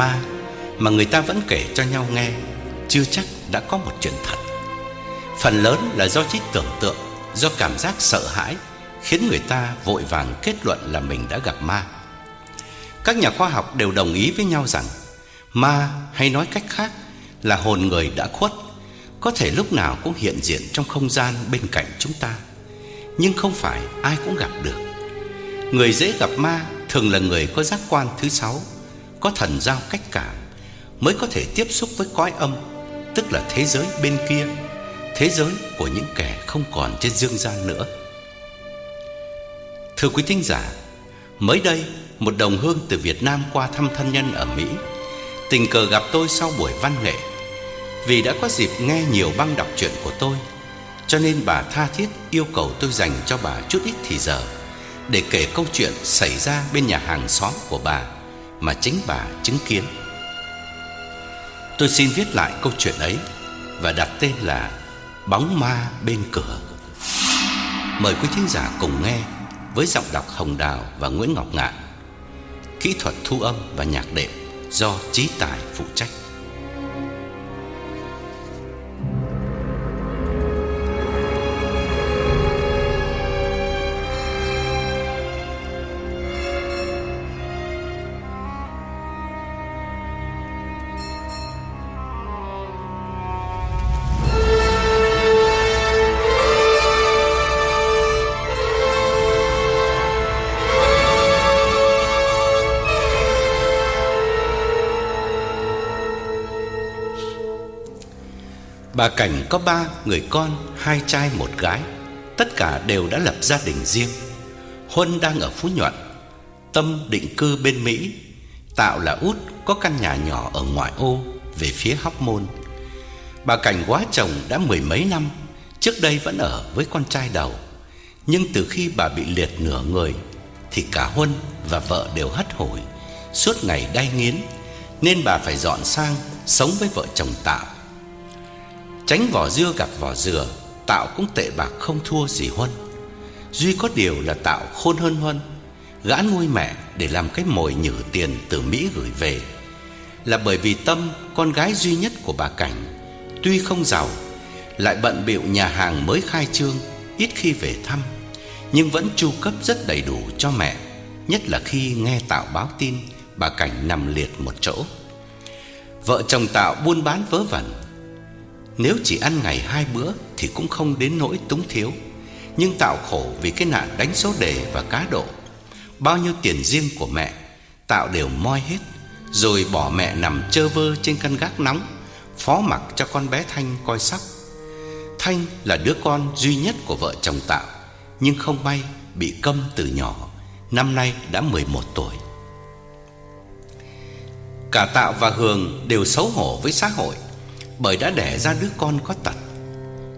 Ma mà người ta vẫn kể cho nhau nghe, chưa chắc đã có một chuyện thật. Phần lớn là do trí tưởng tượng, do cảm giác sợ hãi khiến người ta vội vàng kết luận là mình đã gặp ma. Các nhà khoa học đều đồng ý với nhau rằng ma hay nói cách khác là hồn người đã khuất có thể lúc nào cũng hiện diện trong không gian bên cạnh chúng ta, nhưng không phải ai cũng gặp được. Người dễ gặp ma thường là người có giác quan thứ sáu, có thần giao cách cảm mới có thể tiếp xúc với cõi âm, tức là thế giới bên kia, thế giới của những kẻ không còn trên dương gian nữa. Thưa quý thính giả, mới đây một đồng hương từ Việt Nam qua thăm thân nhân ở Mỹ, tình cờ gặp tôi sau buổi văn nghệ. Vì đã có dịp nghe nhiều băng đọc truyện của tôi, cho nên bà tha thiết yêu cầu tôi dành cho bà chút ít thì giờ để kể câu chuyện xảy ra bên nhà hàng xóm của bà mà chính bà chứng kiến. Tôi xin viết lại câu chuyện ấy và đặt tên là Bóng ma bên cửa. Mời quý thính giả cùng nghe với giọng đọc Hồng Đào và Nguyễn Ngọc Ngạn. Kỹ thuật thu âm và nhạc đệm do Chí Tài phụ trách. Bà Cảnh có ba người con, hai trai một gái, tất cả đều đã lập gia đình riêng. Huân đang ở Phú Nhuận, Tâm định cư bên Mỹ, Tạo là út có căn nhà nhỏ ở ngoại ô về phía Hóc Môn. Bà Cảnh quá chồng đã mười mấy năm, trước đây vẫn ở với con trai đầu. Nhưng từ khi bà bị liệt nửa người thì cả Huân và vợ đều hất hủi, suốt ngày đay nghiến nên bà phải dọn sang sống với vợ chồng Tạo. Tránh vỏ dưa gặp vỏ dừa, Tạo cũng tệ bạc không thua gì Huân. Duy có điều là Tạo khôn hơn Huân, gã nuôi mẹ để làm cái mồi nhử tiền từ Mỹ gửi về. Là bởi vì Tâm, con gái duy nhất của bà Cảnh, tuy không giàu, lại bận bịu nhà hàng mới khai trương, ít khi về thăm, nhưng vẫn chu cấp rất đầy đủ cho mẹ, nhất là khi nghe Tạo báo tin bà Cảnh nằm liệt một chỗ. Vợ chồng Tạo buôn bán vớ vẩn, nếu chỉ ăn ngày hai bữa thì cũng không đến nỗi túng thiếu, nhưng Tạo khổ vì cái nạn đánh số đề và cá độ. Bao nhiêu tiền riêng của mẹ Tạo đều moi hết, rồi bỏ mẹ nằm chơ vơ trên căn gác nóng, phó mặc cho con bé Thanh coi sóc. Thanh là đứa con duy nhất của vợ chồng Tạo, nhưng không may bị câm từ nhỏ, năm nay đã 11 tuổi. Cả Tạo và Hường đều xấu hổ với xã hội bởi đã đẻ ra đứa con có tật.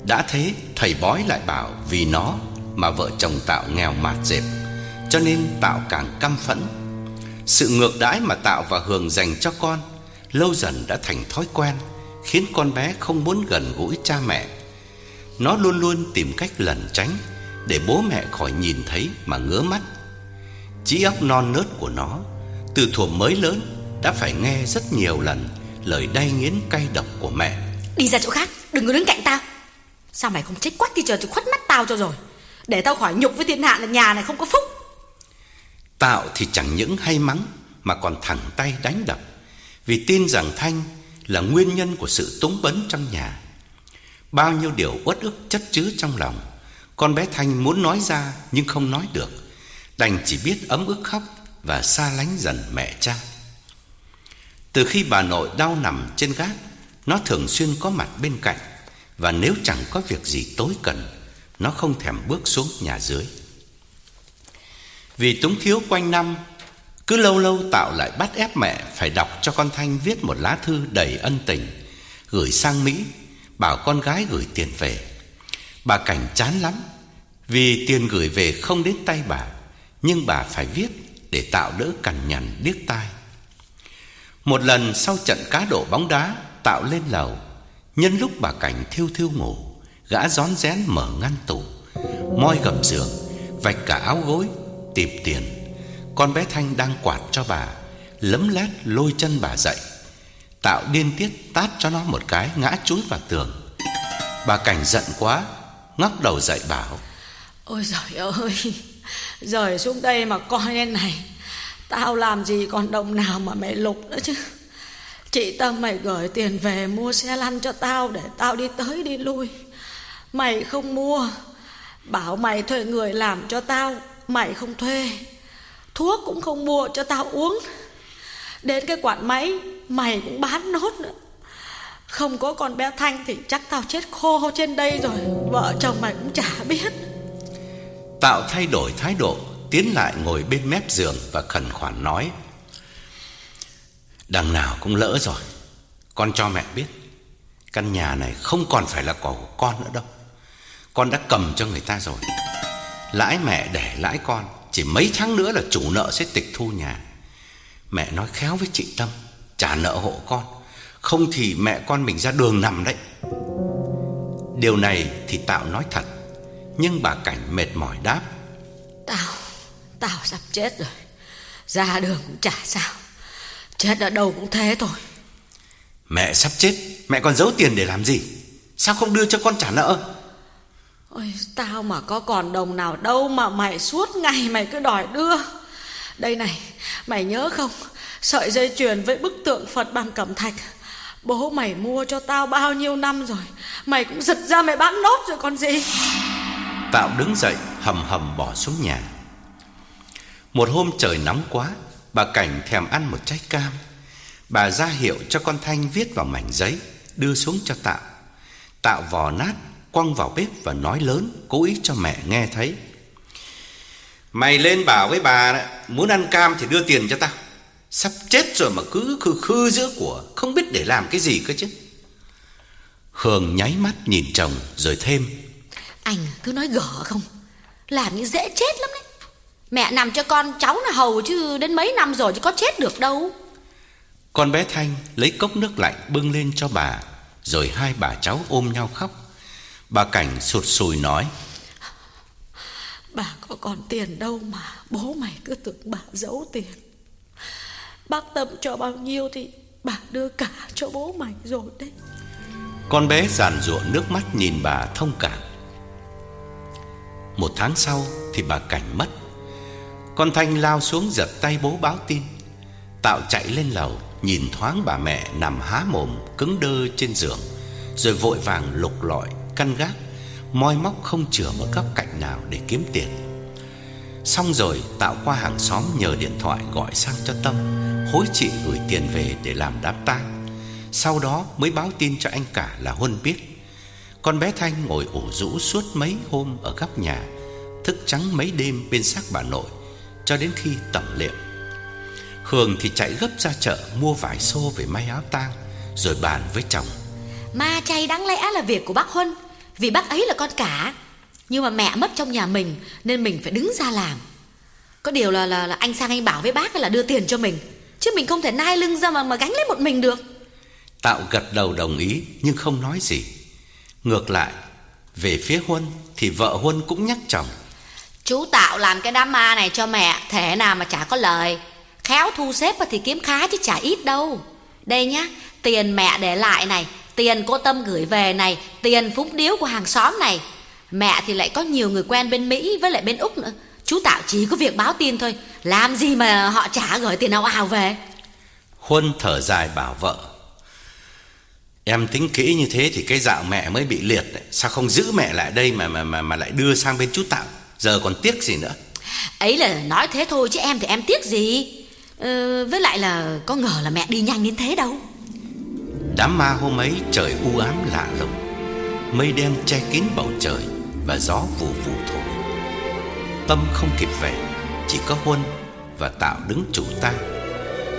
Đã thế, thầy bói lại bảo vì nó mà vợ chồng Tạo nghèo mạt dẹp, cho nên Tạo càng căm phẫn. Sự ngược đãi mà Tạo và Hường dành cho con lâu dần đã thành thói quen, khiến con bé không muốn gần gũi cha mẹ. Nó luôn luôn tìm cách lẩn tránh để bố mẹ khỏi nhìn thấy mà ngứa mắt. Trí óc non nớt của nó từ thuở mới lớn đã phải nghe rất nhiều lần lời đay nghiến cay độc của mẹ. Đi ra chỗ khác, đừng có đứng cạnh tao. Sao mày không chết quách đi chờ cho khuất mắt tao cho rồi. Để tao khỏi nhục với thiên hạ là nhà này không có phúc. Tạo thì chẳng những hay mắng mà còn thẳng tay đánh đập vì tin rằng Thanh là nguyên nhân của sự túng bấn trong nhà. Bao nhiêu điều uất ức chất chứa trong lòng, con bé Thanh muốn nói ra nhưng không nói được, đành chỉ biết ấm ức khóc và xa lánh dần mẹ cha. Từ khi bà nội đau nằm trên gác, nó thường xuyên có mặt bên cạnh và nếu chẳng có việc gì tối cần, nó không thèm bước xuống nhà dưới. Vì túng thiếu quanh năm, cứ lâu lâu Tạo lại bắt ép mẹ phải đọc cho con Thanh viết một lá thư đầy ân tình, gửi sang Mỹ, bảo con gái gửi tiền về. Bà Cảnh chán lắm, vì tiền gửi về không đến tay bà, nhưng bà phải viết để Tạo đỡ cằn nhằn điếc tai. Một lần sau trận cá độ bóng đá, Tạo lên lầu, nhân lúc bà Cảnh thiêu thiêu ngủ, gã rón rén mở ngăn tủ, moi gầm giường, vạch cả áo gối, tìm tiền. Con bé Thanh đang quạt cho bà, lấm lét lôi chân bà dậy. Tạo điên tiết tát cho nó một cái ngã chúi vào tường. Bà Cảnh giận quá, ngóc đầu dậy bảo: "Ôi giời ơi, rời xuống đây mà coi lên này, tao làm gì còn đồng nào mà mày lục nữa chứ." Chị Tâm mày gửi tiền về mua xe lăn cho tao để tao đi tới đi lui. Mày không mua, bảo mày thuê người làm cho tao, mày không thuê. Thuốc cũng không mua cho tao uống. Đến cái quạt máy mày cũng bán nốt nữa. Không có con bé Thanh thì chắc tao chết khô trên đây rồi, vợ chồng mày cũng chả biết. Tạo thay đổi thái độ, tiến lại ngồi bên mép giường và khẩn khoản nói: Đằng nào cũng lỡ rồi, Con cho mẹ biết, Căn nhà này không còn phải là của con nữa đâu. Con đã cầm cho người ta rồi. Lãi mẹ để lãi con, Chỉ mấy tháng nữa là chủ nợ sẽ tịch thu nhà. Mẹ nói khéo với chị Tâm, Trả nợ hộ con. Không thì mẹ con mình ra đường nằm đấy. Điều này thì Tạo nói thật, Nhưng bà Cảnh mệt mỏi đáp Tao Tao sắp chết rồi. Ra đường cũng chả sao. Chết ở đâu cũng thế thôi. Mẹ sắp chết Mẹ còn giấu tiền để làm gì? Sao không đưa cho con trả nợ? Ôi tao mà có còn đồng nào đâu Mà mày suốt ngày mày cứ đòi đưa. Đây này Mày nhớ không? Sợi dây chuyền với bức tượng Phật bằng cẩm thạch. Bố mày mua cho tao bao nhiêu năm rồi? Mày cũng giật ra mày bán nốt rồi còn gì? Tạo đứng dậy hầm hầm bỏ xuống nhà một hôm trời nóng quá, Bà Cảnh thèm ăn một trái cam. Bà ra hiệu cho con Thanh viết vào mảnh giấy, Đưa xuống cho Tạo Tạo vò nát, Quăng vào bếp và nói lớn, Cố ý cho mẹ nghe thấy. Mày lên bảo với bà Muốn ăn cam thì đưa tiền cho tao. Sắp chết rồi mà cứ khư khư giữa của, Không biết để làm cái gì cơ chứ. Hường nháy mắt nhìn chồng, Rồi thêm. Anh cứ nói gở không? Làm như dễ chết lắm đấy. Mẹ nằm cho con cháu là hầu chứ đến mấy năm rồi chứ có chết được đâu. Con bé Thanh lấy cốc nước lạnh bưng lên cho bà Rồi hai bà cháu ôm nhau khóc. Bà Cảnh sụt sùi nói Bà có còn tiền đâu mà Bố mày cứ tưởng bà giấu tiền. Bác Tâm cho bao nhiêu thì Bà đưa cả cho bố mày rồi đấy. Con bé giàn ruộng nước mắt nhìn bà thông cảm. Một tháng sau thì bà Cảnh mất con Thanh lao xuống giật tay bố báo tin. Tạo chạy lên lầu, Nhìn thoáng bà mẹ nằm há mồm, Cứng đơ trên giường, Rồi vội vàng lục lọi, Căn gác, Moi móc không chừa một góc cạnh nào để kiếm tiền. Xong rồi, Tạo qua hàng xóm nhờ điện thoại gọi sang cho Tâm, Hối chị gửi tiền về để làm đám tang. Sau đó mới báo tin cho anh cả là Huân biết. Con bé Thanh ngồi ủ rũ suốt mấy hôm ở góc nhà, Thức trắng mấy đêm bên xác bà nội cho đến khi tẩm liệm. Hường thì chạy gấp ra chợ mua vải xô về may áo tang rồi bàn với chồng. Ma chay đáng lẽ là việc của bác Huân, vì bác ấy là con cả. Nhưng mà mẹ mất trong nhà mình nên mình phải đứng ra làm. Có điều là là, là anh sang anh bảo với bác là đưa tiền cho mình, chứ mình không thể nai lưng ra mà mà gánh lấy một mình được. Tạo gật đầu đồng ý nhưng không nói gì. Ngược lại, về phía Huân thì vợ Huân cũng nhắc chồng Chú Tạo làm cái đám ma này cho mẹ Thế nào mà chả có lời. Khéo thu xếp thì kiếm khá chứ chả ít đâu. Đây nhá, Tiền mẹ để lại này, Tiền cô Tâm gửi về này, Tiền phúng điếu của hàng xóm này. Mẹ thì lại có nhiều người quen bên Mỹ với lại bên Úc nữa. Chú Tạo chỉ có việc báo tin thôi, Làm gì mà họ trả gửi tiền ảo ảo về. Huân thở dài bảo vợ, Em tính kỹ như thế thì cái dạo mẹ mới bị liệt đấy. Sao không giữ mẹ lại đây mà mà mà mà lại đưa sang bên chú Tạo? Giờ còn tiếc gì nữa? Ấy là nói thế thôi chứ em thì em tiếc gì? Ờ, Với lại là có ngờ là mẹ đi nhanh đến thế đâu. Đám ma hôm ấy trời u ám lạ lùng. Mây đen che kín bầu trời Và gió vù vù thổi. Tâm không kịp về Chỉ có Huân và Tạo đứng chủ ta.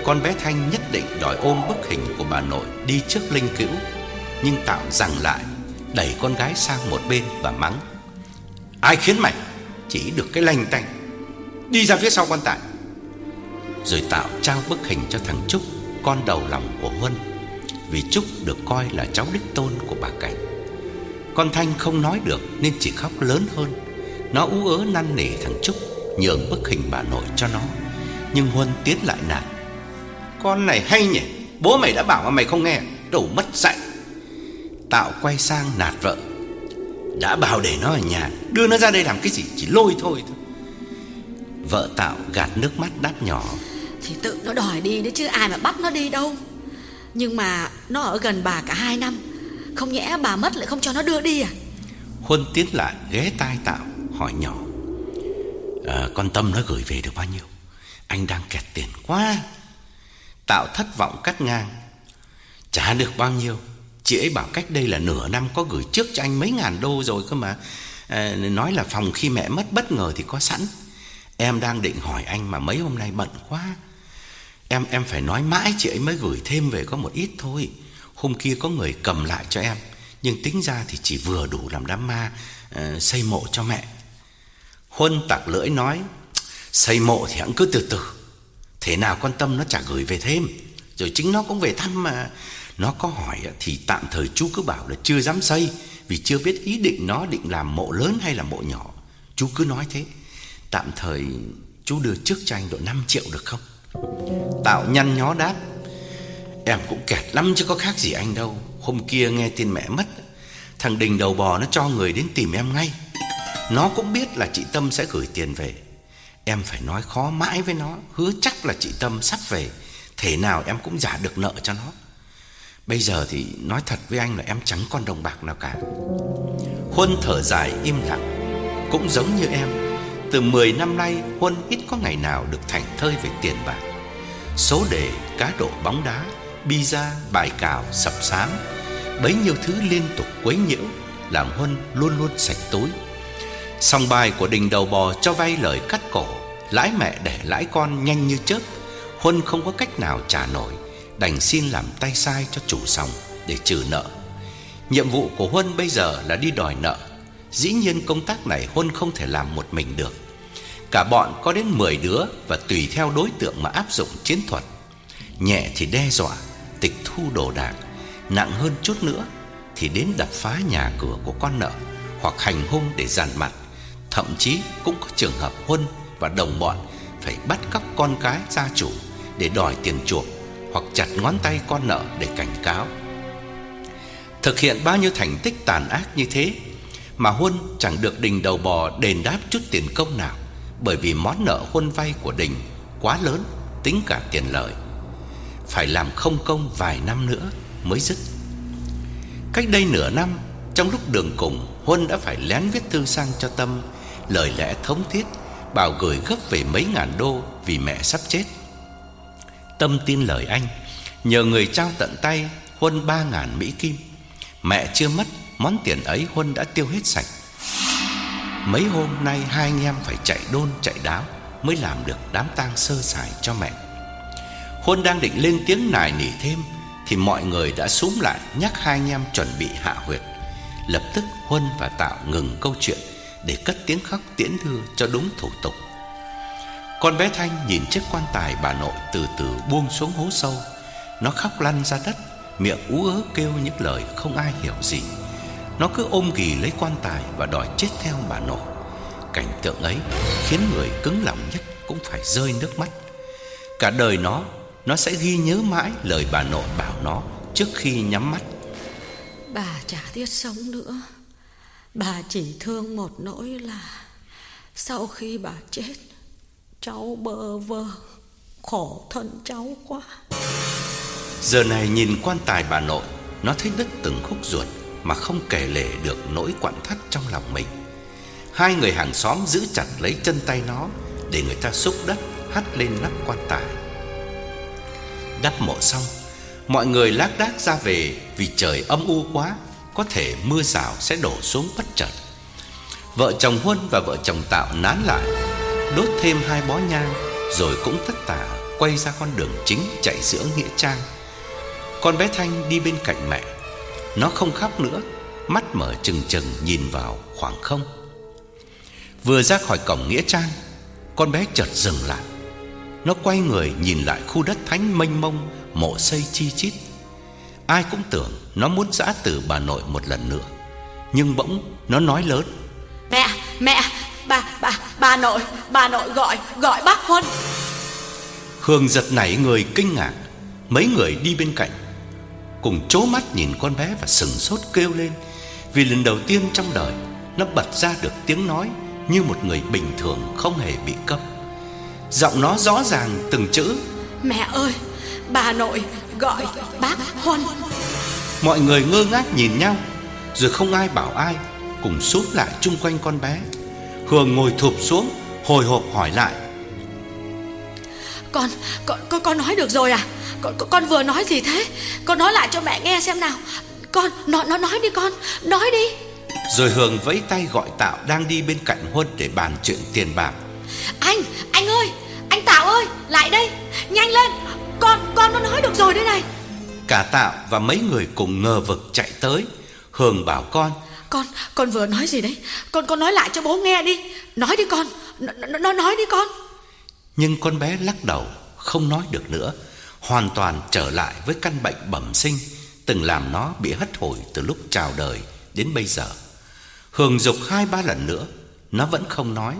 Con bé Thanh nhất định đòi ôm bức hình của bà nội Đi trước linh cữu. Nhưng Tạo rằng lại Đẩy con gái sang một bên và mắng. Ai khiến mày chỉ được cái lành tành. Đi ra phía sau quan tài. Rồi Tạo trao bức hình cho thằng Trúc, Con đầu lòng của Huân, Vì Trúc được coi là cháu đích tôn của bà Cảnh. Con Thanh không nói được Nên chỉ khóc lớn hơn. Nó ú ớ năn nỉ thằng Trúc, Nhường bức hình bà nội cho nó. Nhưng Huân tiến lại nạt Con này hay nhỉ, Bố mày đã bảo mà mày không nghe đủ mất dạy. Tạo quay sang nạt vợ. Đã bảo để nó ở nhà Đưa nó ra đây làm cái gì? Chỉ lôi thôi thôi. Vợ Tạo gạt nước mắt đáp nhỏ. Thì tự nó đòi đi đấy chứ ai mà bắt nó đi đâu. Nhưng mà nó ở gần bà cả hai năm Không nhẽ bà mất lại không cho nó đưa đi à? Huân tiến lại ghé tai Tạo hỏi nhỏ. À, Con Tâm nó gửi về được bao nhiêu? Anh đang kẹt tiền quá. Tạo thất vọng cắt ngang. Trả được bao nhiêu Chị ấy bảo cách đây là nửa năm có gửi trước cho anh mấy ngàn đô rồi cơ mà. À, Nói là phòng khi mẹ mất bất ngờ thì có sẵn. Em đang định hỏi anh mà mấy hôm nay bận quá. Em em phải nói mãi chị ấy mới gửi thêm về có một ít thôi. Hôm kia có người cầm lại cho em Nhưng tính ra thì chỉ vừa đủ làm đám ma à, Xây mộ cho mẹ. Huân tặc lưỡi nói Xây mộ thì hẳn cứ từ từ. Thế nào quan tâm nó chả gửi về thêm Rồi chính nó cũng về thăm mà. Nó có hỏi thì tạm thời chú cứ bảo là chưa dám xây, Vì chưa biết ý định nó định làm mộ lớn hay là mộ nhỏ. Chú cứ nói thế. Tạm thời chú đưa trước cho anh độ 5 triệu được không? Tạo nhăn nhó đáp. Em cũng kẹt lắm chứ có khác gì anh đâu. Hôm kia nghe tin mẹ mất, Thằng Đình đầu bò nó cho người đến tìm em ngay. Nó cũng biết là chị Tâm sẽ gửi tiền về. Em phải nói khó mãi với nó, Hứa chắc là chị Tâm sắp về. Thế nào em cũng trả được nợ cho nó. Bây giờ thì nói thật với anh là em chẳng còn đồng bạc nào cả. Huân thở dài im lặng. Cũng giống như em Từ 10 năm nay Huân ít có ngày nào được thành thơi về tiền bạc. Số đề, cá độ bóng đá Pizza, bài cào, sập sám. Bấy nhiêu thứ liên tục quấy nhiễu Làm Huân luôn luôn sạch túi. Song bài của đình đầu bò cho vay lời cắt cổ Lãi mẹ để lãi con nhanh như chớp. Huân không có cách nào trả nổi. Đành xin làm tay sai cho chủ sòng Để trừ nợ. Nhiệm vụ của Huân bây giờ là đi đòi nợ. Dĩ nhiên công tác này Huân không thể làm một mình được. Cả bọn có đến 10 đứa Và tùy theo đối tượng mà áp dụng chiến thuật. Nhẹ thì đe dọa, Tịch thu đồ đạc, Nặng hơn chút nữa Thì đến đập phá nhà cửa của con nợ Hoặc hành hung để giàn mặt. Thậm chí cũng có trường hợp Huân và đồng bọn Phải bắt cóc con cái gia chủ Để đòi tiền chuộc. Hoặc chặt ngón tay con nợ để cảnh cáo. Thực hiện bao nhiêu thành tích tàn ác như thế Mà Huân chẳng được đình đầu bò đền đáp chút tiền công nào Bởi vì món nợ Huân vay của đình quá lớn, Tính cả tiền lợi. Phải làm không công vài năm nữa mới dứt. Cách đây nửa năm, Trong lúc đường cùng, Huân đã phải lén viết thư sang cho Tâm, Lời lẽ thống thiết, Bảo gửi gấp về mấy ngàn đô Vì mẹ sắp chết. Tâm tin lời anh. Nhờ người trao tận tay, Huân ba ngàn Mỹ Kim. Mẹ chưa mất, Món tiền ấy Huân đã tiêu hết sạch. Mấy hôm nay hai anh em phải chạy đôn, chạy đáo Mới làm được đám tang sơ sài cho mẹ. Huân đang định lên tiếng nài nỉ thêm Thì mọi người đã súm lại Nhắc hai anh em chuẩn bị hạ huyệt. Lập tức Huân và Tạo ngừng câu chuyện Để cất tiếng khóc tiễn đưa cho đúng thủ tục. Con bé Thanh nhìn chiếc quan tài bà nội từ từ buông xuống hố sâu. Nó khóc lăn ra đất Miệng ú ớ kêu những lời không ai hiểu gì. Nó cứ ôm ghì lấy quan tài và đòi chết theo bà nội. Cảnh tượng ấy khiến người cứng lòng nhất cũng phải rơi nước mắt. Cả đời nó, nó sẽ ghi nhớ mãi lời bà nội bảo nó trước khi nhắm mắt. Bà chả thiết sống nữa. Bà chỉ thương một nỗi là Sau khi bà chết Cháu bơ vơ, Khổ thân cháu quá. Giờ này nhìn quan tài bà nội, Nó thấy đứt từng khúc ruột Mà không kể lể được nỗi quặn thắt trong lòng mình. Hai người hàng xóm giữ chặt lấy chân tay nó Để người ta xúc đất, hắt lên nắp quan tài. Đắp mộ xong, Mọi người lác đác ra về Vì trời âm u quá, Có thể mưa rào sẽ đổ xuống bất chợt. Vợ chồng Huân và vợ chồng Tạo nán lại. Đốt thêm hai bó nhang Rồi cũng tất tả Quay ra con đường chính chạy giữa Nghĩa Trang. Con bé Thanh đi bên cạnh mẹ. Nó không khóc nữa Mắt mở trừng trừng nhìn vào khoảng không. Vừa ra khỏi cổng Nghĩa Trang Con bé chợt dừng lại. Nó quay người nhìn lại khu đất thánh mênh mông Mộ xây chi chít. Ai cũng tưởng nó muốn giã từ bà nội một lần nữa Nhưng bỗng nó nói lớn. Mẹ, mẹ, bà, bà, bà nội, bà nội gọi, gọi bác Huân. Hương giật nảy người kinh ngạc. Mấy người đi bên cạnh Cùng chố mắt nhìn con bé và sừng sốt kêu lên. Vì lần đầu tiên trong đời Nó bật ra được tiếng nói Như một người bình thường không hề bị câm Giọng nó rõ ràng từng chữ. Mẹ ơi, bà nội gọi bác Huân. Mọi người ngơ ngác nhìn nhau Rồi không ai bảo ai Cùng sút lại chung quanh con bé Hương ngồi thụp xuống Hồi hộp hỏi lại. Con, con, con, con nói được rồi à? Con, con, con vừa nói gì thế? Con nói lại cho mẹ nghe xem nào. Con, nó, nó nói đi con, nói đi. Rồi Hương vẫy tay gọi Tạo Đang đi bên cạnh Huân để bàn chuyện tiền bạc. Anh, anh ơi, anh Tạo ơi, lại đây. Nhanh lên, con, con nó nói được rồi đây này. Cả Tạo và mấy người cùng ngờ vực chạy tới. Hương bảo con Con, con vừa nói gì đấy? Con, con nói lại cho bố nghe đi. Nói đi con, nó, nó nói đi con. Nhưng con bé lắc đầu Không nói được nữa. Hoàn toàn trở lại với căn bệnh bẩm sinh Từng làm nó bị hất hủi từ lúc chào đời đến bây giờ. Hương dục hai ba lần nữa Nó vẫn không nói.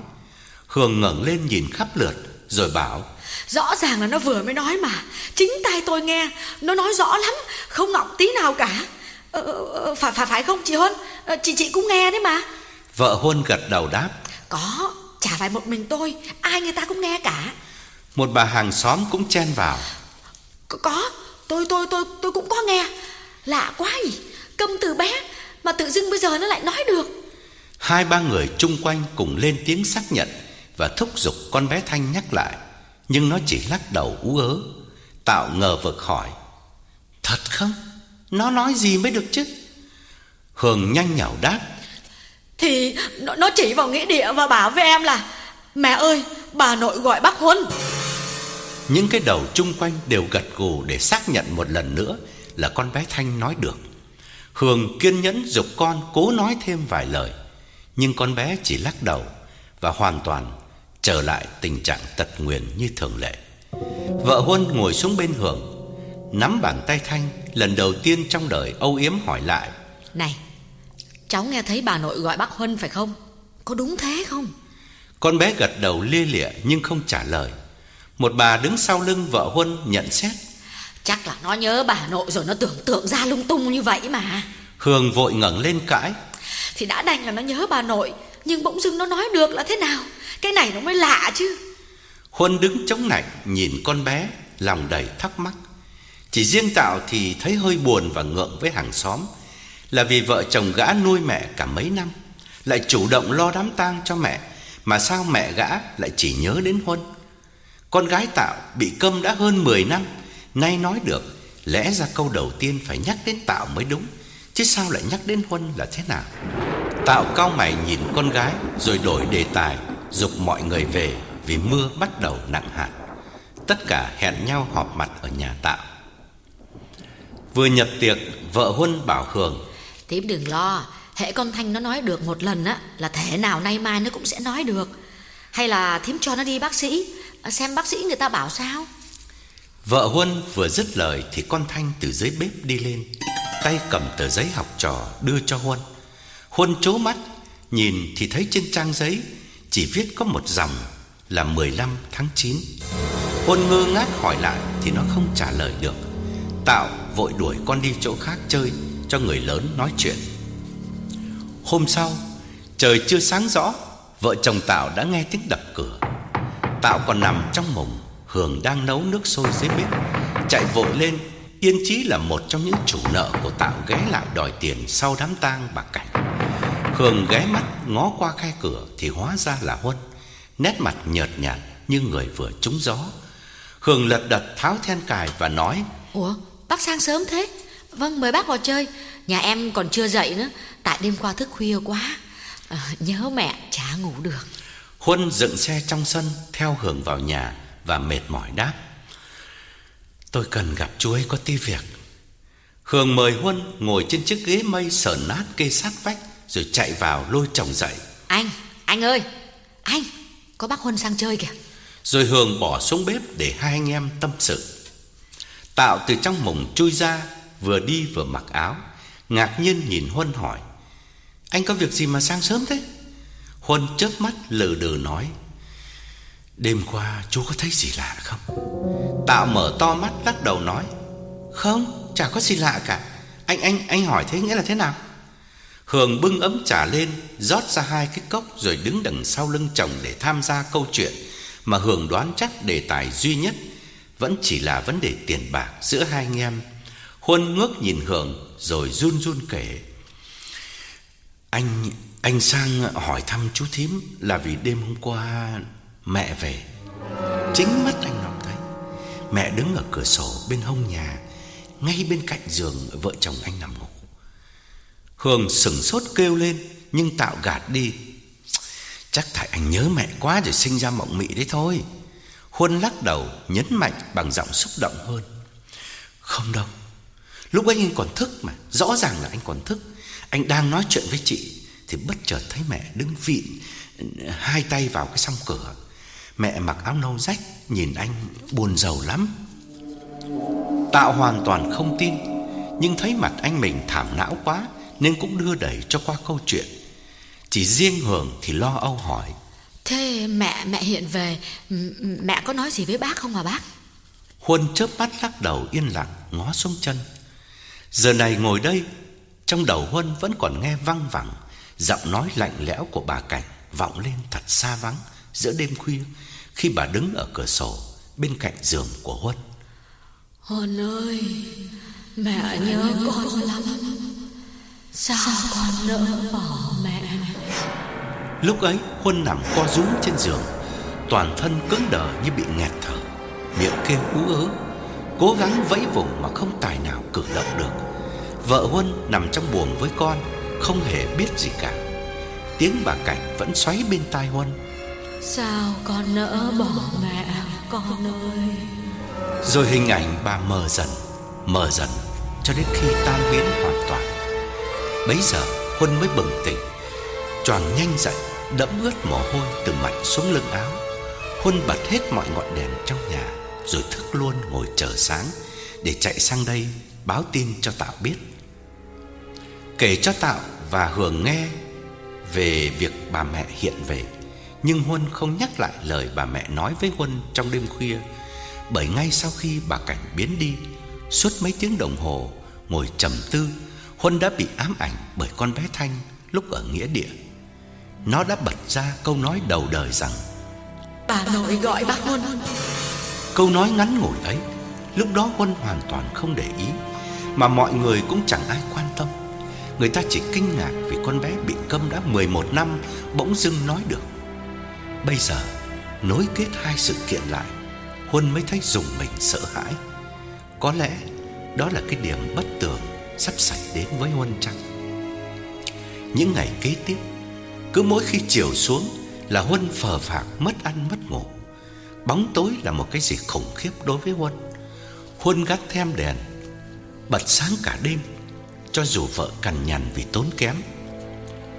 Hương ngẩng lên nhìn khắp lượt Rồi bảo Rõ ràng là nó vừa mới nói mà. Chính tay tôi nghe Nó nói rõ lắm Không ngọng tí nào cả ờ, ờ, Phải phải phải không chị Huân? Ờ, Chị chị cũng nghe đấy mà. Vợ Huân gật đầu đáp. Có Chả phải một mình tôi Ai người ta cũng nghe cả. Một bà hàng xóm cũng chen vào. Có, có tôi, tôi tôi tôi cũng có nghe. Lạ quá nhỉ Câm từ bé Mà tự dưng bây giờ nó lại nói được. Hai ba người chung quanh cùng lên tiếng xác nhận Và thúc giục con bé Thanh nhắc lại. Nhưng nó chỉ lắc đầu ú ớ Tạo ngờ vực hỏi Thật không? Nó nói gì mới được chứ? Hường nhanh nhảu đáp. Thì nó, nó chỉ vào nghĩa địa và bảo với em là Mẹ ơi bà nội gọi bác Huân Những cái đầu chung quanh đều gật gù để xác nhận một lần nữa Là con bé Thanh nói được. Hường kiên nhẫn dục con cố nói thêm vài lời. Nhưng con bé chỉ lắc đầu Và hoàn toàn trở lại tình trạng tật nguyền như thường lệ. Vợ Huân ngồi xuống bên Hường Nắm bàn tay Thanh Lần đầu tiên trong đời âu yếm hỏi lại. Này Cháu nghe thấy bà nội gọi bác Huân phải không? Có đúng thế không? Con bé gật đầu lia lịa nhưng không trả lời. Một bà đứng sau lưng vợ Huân nhận xét. Chắc là nó nhớ bà nội rồi nó tưởng tượng ra lung tung như vậy mà. Hương vội ngẩng lên cãi. Thì đã đành là nó nhớ bà nội Nhưng bỗng dưng nó nói được là thế nào? Cái này nó mới lạ chứ. Huân đứng chống nạnh nhìn con bé Lòng đầy thắc mắc chỉ riêng Tạo thì thấy hơi buồn và ngượng với hàng xóm. Là vì vợ chồng gã nuôi mẹ cả mấy năm, Lại chủ động lo đám tang cho mẹ, Mà sao mẹ gã lại chỉ nhớ đến Huân? Con gái Tạo bị câm đã hơn 10 năm, Nay nói được, Lẽ ra câu đầu tiên phải nhắc đến Tạo mới đúng, Chứ sao lại nhắc đến Huân là thế nào? Tạo cao mày nhìn con gái, Rồi đổi đề tài, Dục mọi người về Vì mưa bắt đầu nặng hạt. Tất cả hẹn nhau họp mặt ở nhà Tạo. Vừa nhập tiệc Vợ Huân bảo Hường Thím đừng lo Hệ con Thanh nó nói được một lần á Là thể nào nay mai nó cũng sẽ nói được. Hay là thím cho nó đi bác sĩ Xem bác sĩ người ta bảo sao? Vợ Huân vừa dứt lời Thì con Thanh từ dưới bếp đi lên Tay cầm tờ giấy học trò đưa cho Huân. Huân chố mắt Nhìn thì thấy trên trang giấy Chỉ viết có một dòng Là 15 tháng 9 Huân ngơ ngác hỏi lại Thì nó không trả lời được Tạo vội đuổi con đi chỗ khác chơi Cho người lớn nói chuyện. Hôm sau, Trời chưa sáng rõ, Vợ chồng Tạo đã nghe tiếng đập cửa. Tạo còn nằm trong mùng Hường đang nấu nước sôi dưới bếp, Chạy vội lên. Yên Chí là một trong những chủ nợ của Tạo ghé lại đòi tiền sau đám tang bà Cảnh. Hường ghé mắt, ngó qua khe cửa Thì hóa ra là Huân. Nét mặt nhợt nhạt như người vừa trúng gió. Hường lật đật tháo then cài và nói, Ủa bác sang sớm thế. Vâng mời bác vào chơi. Nhà em còn chưa dậy nữa. Tại đêm qua thức khuya quá. À, Nhớ mẹ chả ngủ được. Huân dựng xe trong sân Theo Hường vào nhà Và mệt mỏi đáp. Tôi cần gặp chú ấy có tí việc. Hường mời Huân ngồi trên chiếc ghế mây sờn nát kê sát vách Rồi chạy vào lôi chồng dậy. Anh, anh ơi! Anh, có bác Huân sang chơi kìa. Rồi Hường bỏ xuống bếp để hai anh em tâm sự Tạo từ trong mùng chui ra, Vừa đi vừa mặc áo. Ngạc nhiên nhìn Huân hỏi, Anh có việc gì mà sang sớm thế? Huân chớp mắt lừ đừ nói, Đêm qua chú có thấy gì lạ không? Tạo mở to mắt, lắc đầu nói, Không, chả có gì lạ cả. Anh anh anh hỏi thế nghĩa là thế nào? Hường bưng ấm trà lên, rót ra hai cái cốc rồi đứng đằng sau lưng chồng để tham gia câu chuyện mà Hường đoán chắc đề tài duy nhất vẫn chỉ là vấn đề tiền bạc giữa hai anh em. Huân ngước nhìn Hường rồi run run kể. Anh anh sang hỏi thăm chú thím là vì đêm hôm qua mẹ về. Chính mắt anh Ngọc thấy. Mẹ đứng ở cửa sổ bên hông nhà, ngay bên cạnh giường vợ chồng anh nằm ngủ. Hương sừng sốt kêu lên nhưng tạo gạt đi. Chắc tại anh nhớ mẹ quá rồi sinh ra mộng mị đấy thôi. Huân lắc đầu nhấn mạnh bằng giọng xúc động hơn. Không đâu. Lúc ấy anh còn thức mà, rõ ràng là anh còn thức. Anh đang nói chuyện với chị thì bất chợt thấy mẹ đứng vịn hai tay vào cái song cửa. Mẹ mặc áo nâu rách nhìn anh buồn rầu lắm. Tạo hoàn toàn không tin, nhưng thấy mặt anh mình thảm não quá nên cũng đưa đẩy cho qua câu chuyện. Chỉ riêng Hường thì lo âu hỏi: Thế mẹ mẹ hiện về Mẹ có nói gì với bác không hả bác? Huân chớp mắt lắc đầu yên lặng Ngó xuống chân. Giờ này ngồi đây Trong đầu Huân vẫn còn nghe văng vẳng Giọng nói lạnh lẽo của bà Cảnh Vọng lên thật xa vắng Giữa đêm khuya Khi bà đứng ở cửa sổ Bên cạnh giường của Huân. Huân ơi Mẹ nhớ con lắm. Sao con nỡ bỏ mẹ Lúc ấy Huân nằm co rúm trên giường Toàn thân cứng đờ như bị nghẹt thở. Miệng kêu ú ớ Cố gắng vẫy vùng mà không tài nào cử động được. Vợ Huân nằm trong buồng với con Không hề biết gì cả. Tiếng bà Cảnh vẫn xoáy bên tai Huân. Sao con nỡ bỏ mẹ con ơi? Rồi hình ảnh bà mờ dần Mờ dần Cho đến khi tan biến hoàn toàn. Bấy giờ Huân mới bừng tỉnh Choàng nhanh dậy Đẫm ướt mồ hôi từ mặt xuống lưng áo Huân bật hết mọi ngọn đèn trong nhà, Rồi thức luôn ngồi chờ sáng Để chạy sang đây báo tin cho Tạo biết. Kể cho Tạo và Hường nghe Về việc bà mẹ hiện về, Nhưng Huân không nhắc lại lời bà mẹ nói với Huân trong đêm khuya, Bởi ngay sau khi bà Cảnh biến đi, Suốt mấy tiếng đồng hồ Ngồi trầm tư, Huân đã bị ám ảnh bởi con bé Thanh lúc ở nghĩa địa nó đã bật ra câu nói đầu đời rằng Bà nội gọi bác Huân. Câu nói ngắn ngủi ấy Lúc đó Huân hoàn toàn không để ý Mà mọi người cũng chẳng ai quan tâm. Người ta chỉ kinh ngạc vì con bé bị câm đã 11 năm Bỗng dưng nói được. Bây giờ Nối kết hai sự kiện lại Huân mới thấy dùng mình sợ hãi. Có lẽ Đó là cái điểm bất tường Sắp xảy đến với Huân chăng? Những ngày kế tiếp cứ mỗi khi chiều xuống là Huân phờ phạc mất ăn mất ngủ. Bóng tối là một cái gì khủng khiếp đối với Huân. Huân gác thêm đèn, bật sáng cả đêm, cho dù vợ cằn nhằn vì tốn kém.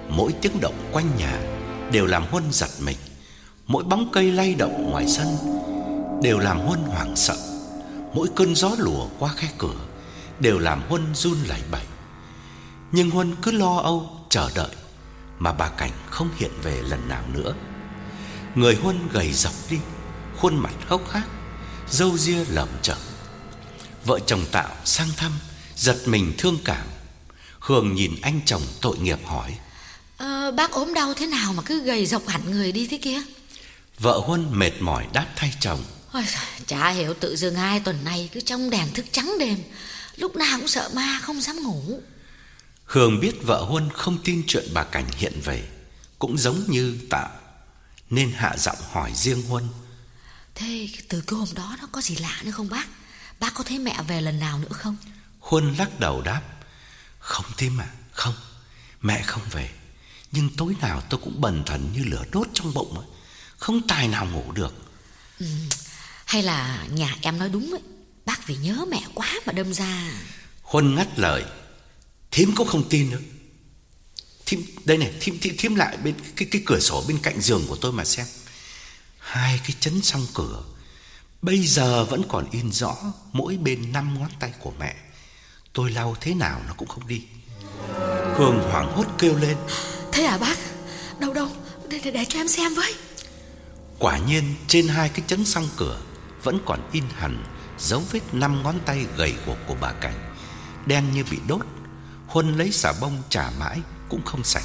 Mỗi tiếng động quanh nhà đều làm Huân giật mình. Mỗi bóng cây lay động ngoài sân đều làm Huân hoảng sợ. Mỗi cơn gió lùa qua khe cửa đều làm Huân run lẩy bẩy. Nhưng Huân cứ lo âu chờ đợi mà bà Cảnh không hiện về lần nào nữa. Người Huân gầy dọc đi, khuôn mặt hốc hác, râu ria lởm chởm. Vợ chồng Tạo sang thăm, giật mình thương cảm. Hường nhìn anh chồng tội nghiệp hỏi: à, ờ, Bác ốm đau thế nào mà cứ gầy dọc hẳn người đi thế kia Vợ Huân mệt mỏi đáp thay chồng Ôi, Chả hiểu tự dưng hai tuần nay cứ trong đèn thức trắng đêm Lúc nào cũng sợ ma không dám ngủ Hương biết vợ Huân không tin chuyện bà Cảnh hiện về Cũng giống như Tạo Nên hạ giọng hỏi riêng Huân. Thế từ cái hôm đó nó có gì lạ nữa không bác? Bác có thấy mẹ về lần nào nữa không? Huân lắc đầu đáp Không tim à Không Mẹ không về. Nhưng tối nào tôi cũng bần thần như lửa đốt trong bụng ấy. Không tài nào ngủ được. Ừ, Hay là nhà em nói đúng ấy Bác vì nhớ mẹ quá mà đâm ra. Huân ngắt lời Thím cũng không tin nữa. Thím, đây này, thím, thím, thím lại bên cái, cái cửa sổ bên cạnh giường của tôi mà xem. Hai cái chấn song cửa Bây giờ vẫn còn in rõ Mỗi bên năm ngón tay của mẹ. Tôi lau thế nào nó cũng không đi. Hương hoảng hốt kêu lên. Thế à bác? Đâu đâu? Để, để, để cho em xem với. Quả nhiên trên hai cái chấn song cửa Vẫn còn in hẳn Dấu vết năm ngón tay gầy guộc của bà Cảnh Đen như bị đốt Huân lấy xà bông trả mãi Cũng không sạch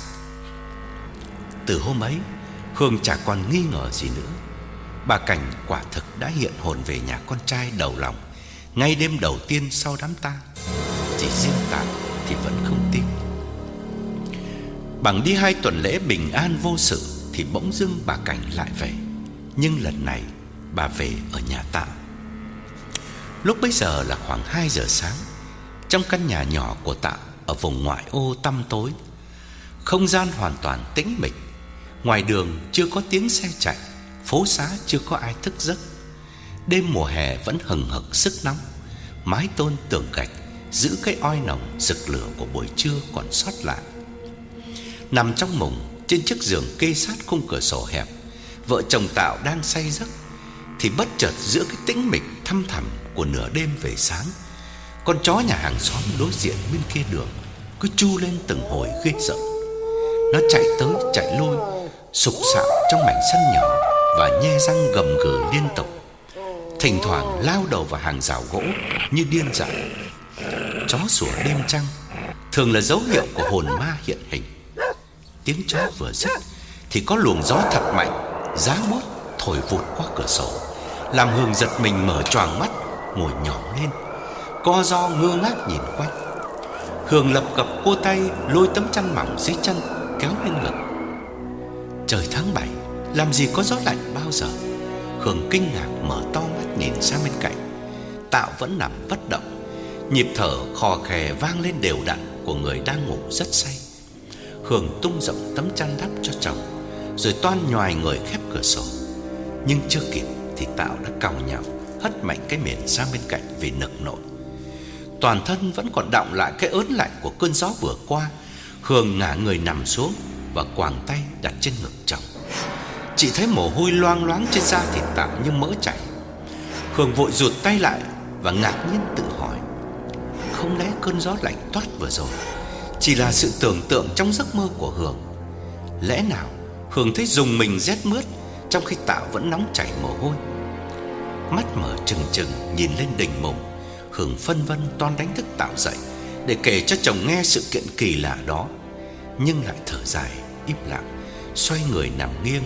Từ hôm ấy, Hương chả còn nghi ngờ gì nữa Bà Cảnh quả thực đã hiện hồn về nhà con trai đầu lòng, Ngay đêm đầu tiên sau đám tang Chỉ riêng Tạ thì vẫn không tin Bằng đi hai tuần lễ bình an vô sự Thì bỗng dưng bà Cảnh lại về Nhưng lần này, bà về ở nhà tạm. Lúc bấy giờ là khoảng 2 giờ sáng, Trong căn nhà nhỏ của tạm. Ở vùng ngoại ô tăm tối. Không gian hoàn toàn tĩnh mịch. Ngoài đường chưa có tiếng xe chạy, Phố xá chưa có ai thức giấc. Đêm mùa hè vẫn hừng hực sức nóng. Mái tôn tường gạch Giữ cái oi nồng rực lửa của buổi trưa còn sót lại. Nằm trong mùng, Trên chiếc giường kê sát khung cửa sổ hẹp, Vợ chồng Tạo đang say giấc, Thì bất chợt giữa cái tĩnh mịch thăm thẳm Của nửa đêm về sáng, Con chó nhà hàng xóm đối diện bên kia đường. Cứ chu lên từng hồi ghê sợ. Nó chạy tới, chạy lui, Sục sạo trong mảnh sân nhỏ Và nhe răng gầm gừ liên tục. Thỉnh thoảng lao đầu vào hàng rào gỗ Như điên dại. Chó sủa đêm trăng Thường là dấu hiệu của hồn ma hiện hình. Tiếng chó vừa dứt Thì có luồng gió thật mạnh, Giá buốt thổi vụt qua cửa sổ, Làm Hương giật mình mở choàng mắt, Ngồi nhỏ lên. Co do ngơ ngác nhìn quanh. Hương lập cập cô tay, Lôi tấm chăn mỏng dưới chân, Kéo lên ngực. Trời tháng 7 Làm gì có gió lạnh bao giờ? Hương kinh ngạc mở to mắt nhìn sang bên cạnh. Tạo vẫn nằm bất động. Nhịp thở khò khè vang lên đều đặn Của người đang ngủ rất say. Hương tung rộng tấm chăn đắp cho chồng, Rồi toan nhòi người khép cửa sổ. Nhưng chưa kịp Thì Tạo đã cào nhào, Hất mạnh cái miệng sang bên cạnh vì nực nổi Toàn thân vẫn còn đọng lại Cái ớn lạnh của cơn gió vừa qua. Hương ngả người nằm xuống Và quàng tay đặt trên ngực chồng. Chị thấy mồ hôi loang loáng trên da thịt Tạo như mỡ chảy. Hương vội rụt tay lại Và ngạc nhiên tự hỏi, Không lẽ cơn gió lạnh toát vừa rồi Chỉ là sự tưởng tượng trong giấc mơ của Hương? Lẽ nào Hương thấy dùng mình rét mướt Trong khi Tạo vẫn nóng chảy mồ hôi? Mắt mở trừng trừng Nhìn lên đỉnh mùng hường phân vân toan đánh thức Tạo dậy Để kể cho chồng nghe sự kiện kỳ lạ đó. Nhưng lại thở dài Im lặng Xoay người nằm nghiêng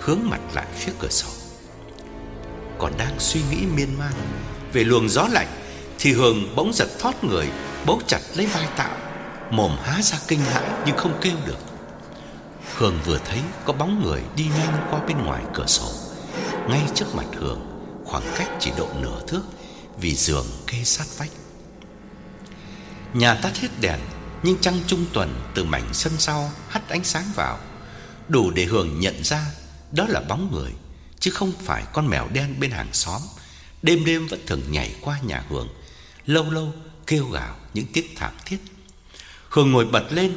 Hướng mặt lại phía cửa sổ. Còn đang suy nghĩ miên man Về luồng gió lạnh Thì hường bỗng giật thoát người Bấu chặt lấy vai Tạo Mồm há ra kinh hãi nhưng không kêu được. Hường vừa thấy có bóng người đi nhanh qua bên ngoài cửa sổ. Ngay trước mặt hường, Khoảng cách chỉ độ nửa thước vì giường kê sát vách. Nhà tắt hết đèn, Nhưng trăng trung tuần từ mảnh sân sau Hắt ánh sáng vào, Đủ để Hương nhận ra Đó là bóng người, Chứ không phải con mèo đen bên hàng xóm. Đêm đêm vẫn thường nhảy qua nhà Hương Lâu lâu kêu gào những tiếng thảm thiết. Hương ngồi bật lên,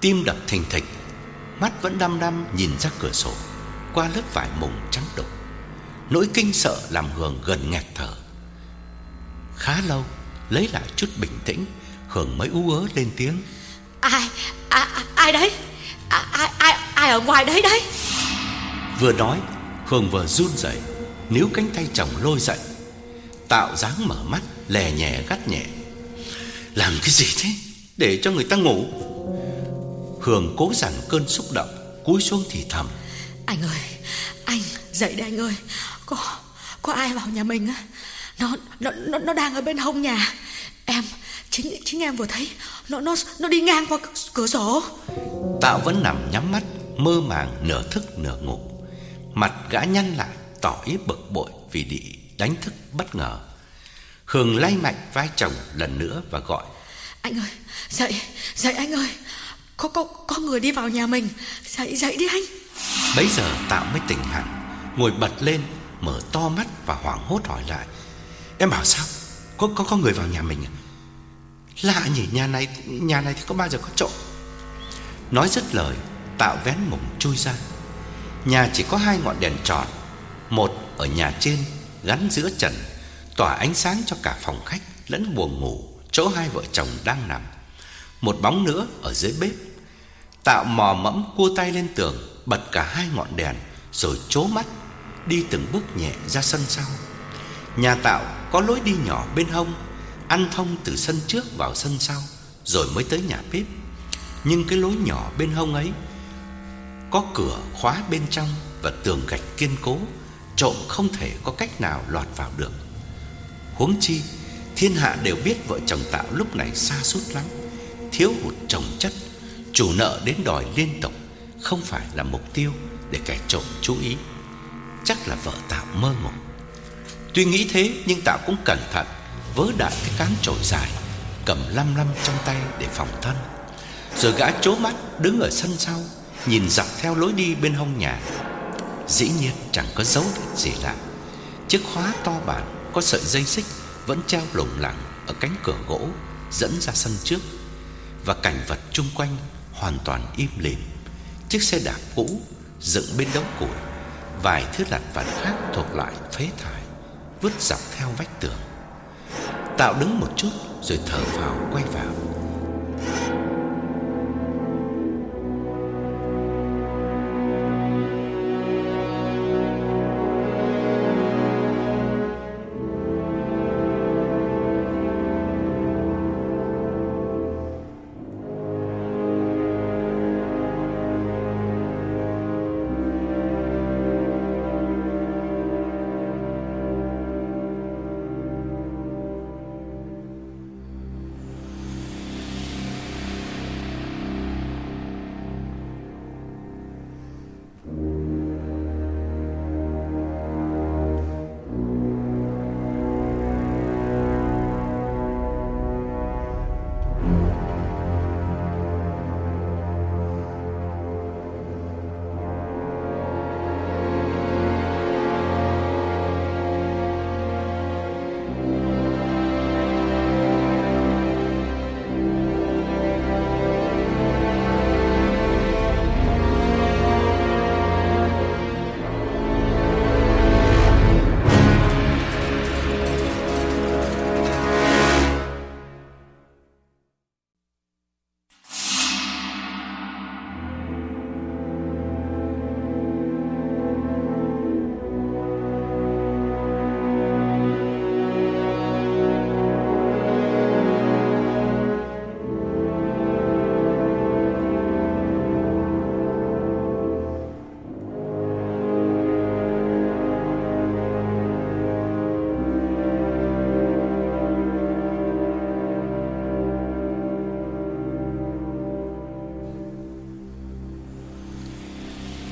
Tim đập thình thịch, Mắt vẫn đăm đăm nhìn ra cửa sổ, Qua lớp vải mùng trắng đục. Nỗi kinh sợ làm Hương gần nghẹt thở. Khá lâu Lấy lại chút bình tĩnh Hương mới ú ớ lên tiếng. Ai, ai, ai đấy? Ai, ai, ai, ai ở ngoài đấy đấy? Vừa nói Hương vừa run rẩy Níu cánh tay chồng lôi dậy. Tạo dáng mở mắt Lè nhẹ gắt nhẹ. Làm cái gì thế? Để cho người ta ngủ. Hường cố dằn cơn xúc động Cúi xuống thì thầm. Anh ơi Anh dậy đây anh ơi. Có có ai vào nhà mình á nó, nó nó nó đang ở bên hông nhà. Em chính chính em vừa thấy. Nó nó nó đi ngang qua cửa sổ. Tạo vẫn nằm nhắm mắt Mơ màng nửa thức nửa ngủ. Mặt gã nhăn lại Tỏ ý bực bội vì bị đánh thức bất ngờ. Hường lay mạnh vai chồng lần nữa và gọi. Anh ơi dậy dậy anh ơi. Có có có người đi vào nhà mình. Dậy dậy đi anh. Bấy giờ Tạo mới tỉnh hẳn. Ngồi bật lên Mở to mắt và hoảng hốt hỏi lại Em bảo sao? Có có có người vào nhà mình à? Lạ nhỉ, nhà này Nhà này thì có bao giờ có trộm? Nói dứt lời, Tạo vén mùng chui ra. Nhà chỉ có hai ngọn đèn tròn, Một ở nhà trên, Gắn giữa trần, Tỏa ánh sáng cho cả phòng khách Lẫn buồng ngủ, Chỗ hai vợ chồng đang nằm. Một bóng nữa ở dưới bếp. Tạo mò mẫm cua tay lên tường, Bật cả hai ngọn đèn, Rồi chố mắt, Đi từng bước nhẹ ra sân sau. Nhà tạo có lối đi nhỏ bên hông, Ăn thông từ sân trước vào sân sau, Rồi mới tới nhà bếp. Nhưng cái lối nhỏ bên hông ấy Có cửa khóa bên trong Và tường gạch kiên cố, Trộm không thể có cách nào lọt vào được. Huống chi, Thiên hạ đều biết vợ chồng tạo lúc này xa sút lắm, Thiếu hụt chồng chất, Chủ nợ đến đòi liên tục, Không phải là mục tiêu Để kẻ trộm chú ý. Chắc là vợ tạo mơ mộng. Tuy nghĩ thế, nhưng Tạo cũng cẩn thận, Vớ đại cái cán trội dài, Cầm lăm lăm trong tay để phòng thân. Rồi gã chố mắt, đứng ở sân sau, Nhìn dọc theo lối đi bên hông nhà. Dĩ nhiên chẳng có dấu vết gì lạ. Chiếc khóa to bản, Có sợi dây xích, Vẫn treo lủng lẳng Ở cánh cửa gỗ, Dẫn ra sân trước. Và cảnh vật chung quanh Hoàn toàn im lìm. Chiếc xe đạp cũ, Dựng bên đống củi, Vài thứ lặt vặt khác thuộc loại phế thải. Vứt dọc theo vách tường. Tạo đứng một chút Rồi thở vào quay vào.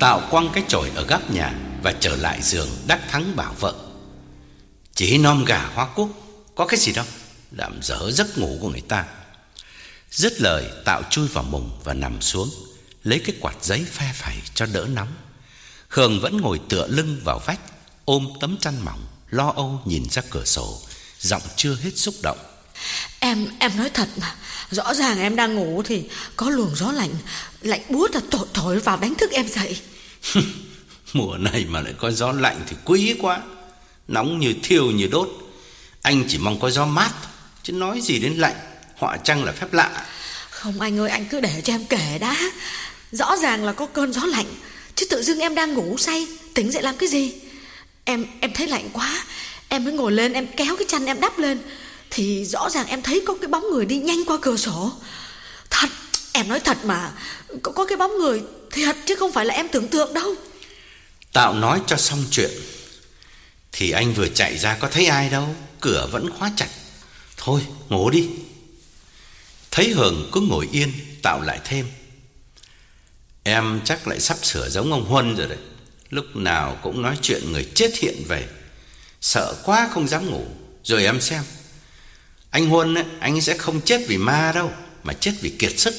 Tạo quăng cái chổi ở góc nhà Và trở lại giường đắc thắng bảo vợ. Chỉ nom gà hoa cúc Có cái gì đâu Làm dở giấc ngủ của người ta. Dứt lời Tạo chui vào mùng và nằm xuống Lấy cái quạt giấy phe phẩy cho đỡ nóng. Khương vẫn ngồi tựa lưng vào vách Ôm tấm chăn mỏng Lo âu nhìn ra cửa sổ Giọng chưa hết xúc động. Em em nói thật mà Rõ ràng em đang ngủ thì Có luồng gió lạnh Lạnh buốt là thổi, thổi vào đánh thức em dậy. Mùa này mà lại có gió lạnh thì quý quá. Nóng như thiêu như đốt. Anh chỉ mong có gió mát Chứ nói gì đến lạnh Họa chăng là phép lạ. Không anh ơi anh cứ để cho em kể đã. Rõ ràng là có cơn gió lạnh Chứ tự dưng em đang ngủ say Tỉnh dậy làm cái gì? Em em thấy lạnh quá. Em mới ngồi lên em kéo cái chăn em đắp lên Thì rõ ràng em thấy có cái bóng người đi nhanh qua cửa sổ. Thật Em nói thật mà Có, có cái bóng người thiệt chứ không phải là em tưởng tượng đâu. Tạo nói cho xong chuyện. Thì anh vừa chạy ra có thấy ai đâu Cửa vẫn khóa chặt. Thôi ngủ đi. Thấy Hường cứ ngồi yên Tạo lại thêm. Em chắc lại sắp sửa giống ông Huân rồi đấy. Lúc nào cũng nói chuyện người chết hiện về. Sợ quá không dám ngủ. Rồi em xem. Anh Huân ấy, anh sẽ không chết vì ma đâu Mà chết vì kiệt sức.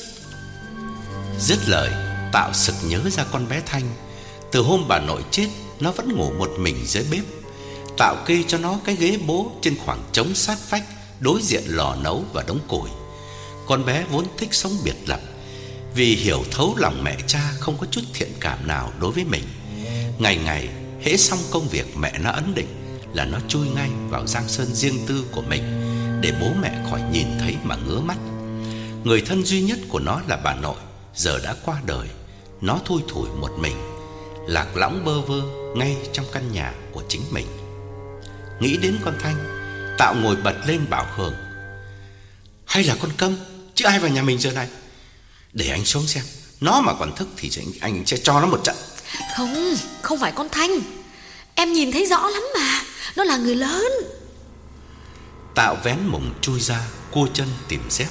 Dứt lời Tạo sực nhớ ra con bé Thanh. Từ hôm bà nội chết, Nó vẫn ngủ một mình dưới bếp. Tạo kê cho nó cái ghế bố Trên khoảng trống sát vách, Đối diện lò nấu và đống củi Con bé vốn thích sống biệt lập. Vì hiểu thấu lòng mẹ cha, Không có chút thiện cảm nào đối với mình. Ngày ngày, hễ xong công việc mẹ nó ấn định Là nó chui ngay vào giang sơn riêng tư của mình, Để bố mẹ khỏi nhìn thấy mà ngứa mắt. Người thân duy nhất của nó là bà nội, Giờ đã qua đời. Nó thui thủi một mình Lạc lõng bơ vơ ngay trong căn nhà của chính mình. Nghĩ đến con Thanh Tạo ngồi bật lên bảo Hường Hay là con câm Chứ ai vào nhà mình giờ này? Để anh xuống xem Nó mà còn thức thì anh sẽ cho nó một trận. Không, không phải con Thanh. Em nhìn thấy rõ lắm mà Nó là người lớn. Tạo vén mùng chui ra Cua chân tìm dép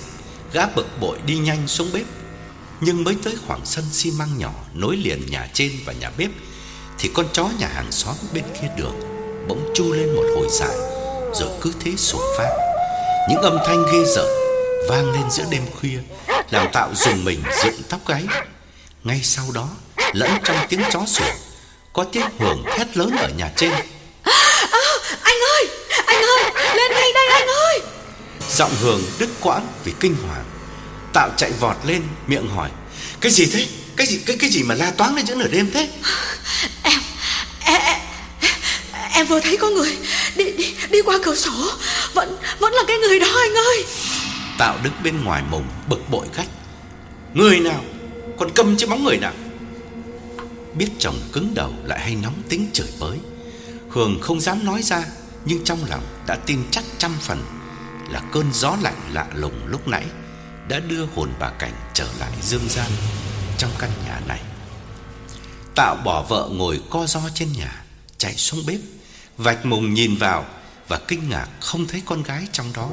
Gã bực bội đi nhanh xuống bếp Nhưng mới tới khoảng sân xi măng nhỏ Nối liền nhà trên và nhà bếp Thì con chó nhà hàng xóm bên kia đường Bỗng chu lên một hồi dài Rồi cứ thế sủa phát. Những âm thanh ghê rợn Vang lên giữa đêm khuya Làm Tạo dùng mình dựng tóc gáy. Ngay sau đó Lẫn trong tiếng chó sủa Có tiếng hưởng thét lớn ở nhà trên. À, Anh ơi Anh ơi Lên ngay đây anh ơi! Giọng hường đứt quãng vì kinh hoàng Tạo chạy vọt lên miệng hỏi Cái gì thế? Cái gì cái cái gì mà la toáng lên giữa nửa đêm thế? Em Em, em, em vừa thấy có người đi, đi đi qua cửa sổ. Vẫn vẫn là cái người đó anh ơi. Tạo đứng bên ngoài mùng bực bội gắt. Người nào? Còn cầm chứ bóng người nào? Biết chồng cứng đầu lại hay nóng tính chửi bới. Hường không dám nói ra Nhưng trong lòng đã tin chắc trăm phần Là cơn gió lạnh lạ lùng lúc nãy đã đưa hồn bà Cảnh trở lại dương gian Trong căn nhà này Tạo bỏ vợ ngồi co ro trên nhà Chạy xuống bếp Vạch mùng nhìn vào Và kinh ngạc không thấy con gái trong đó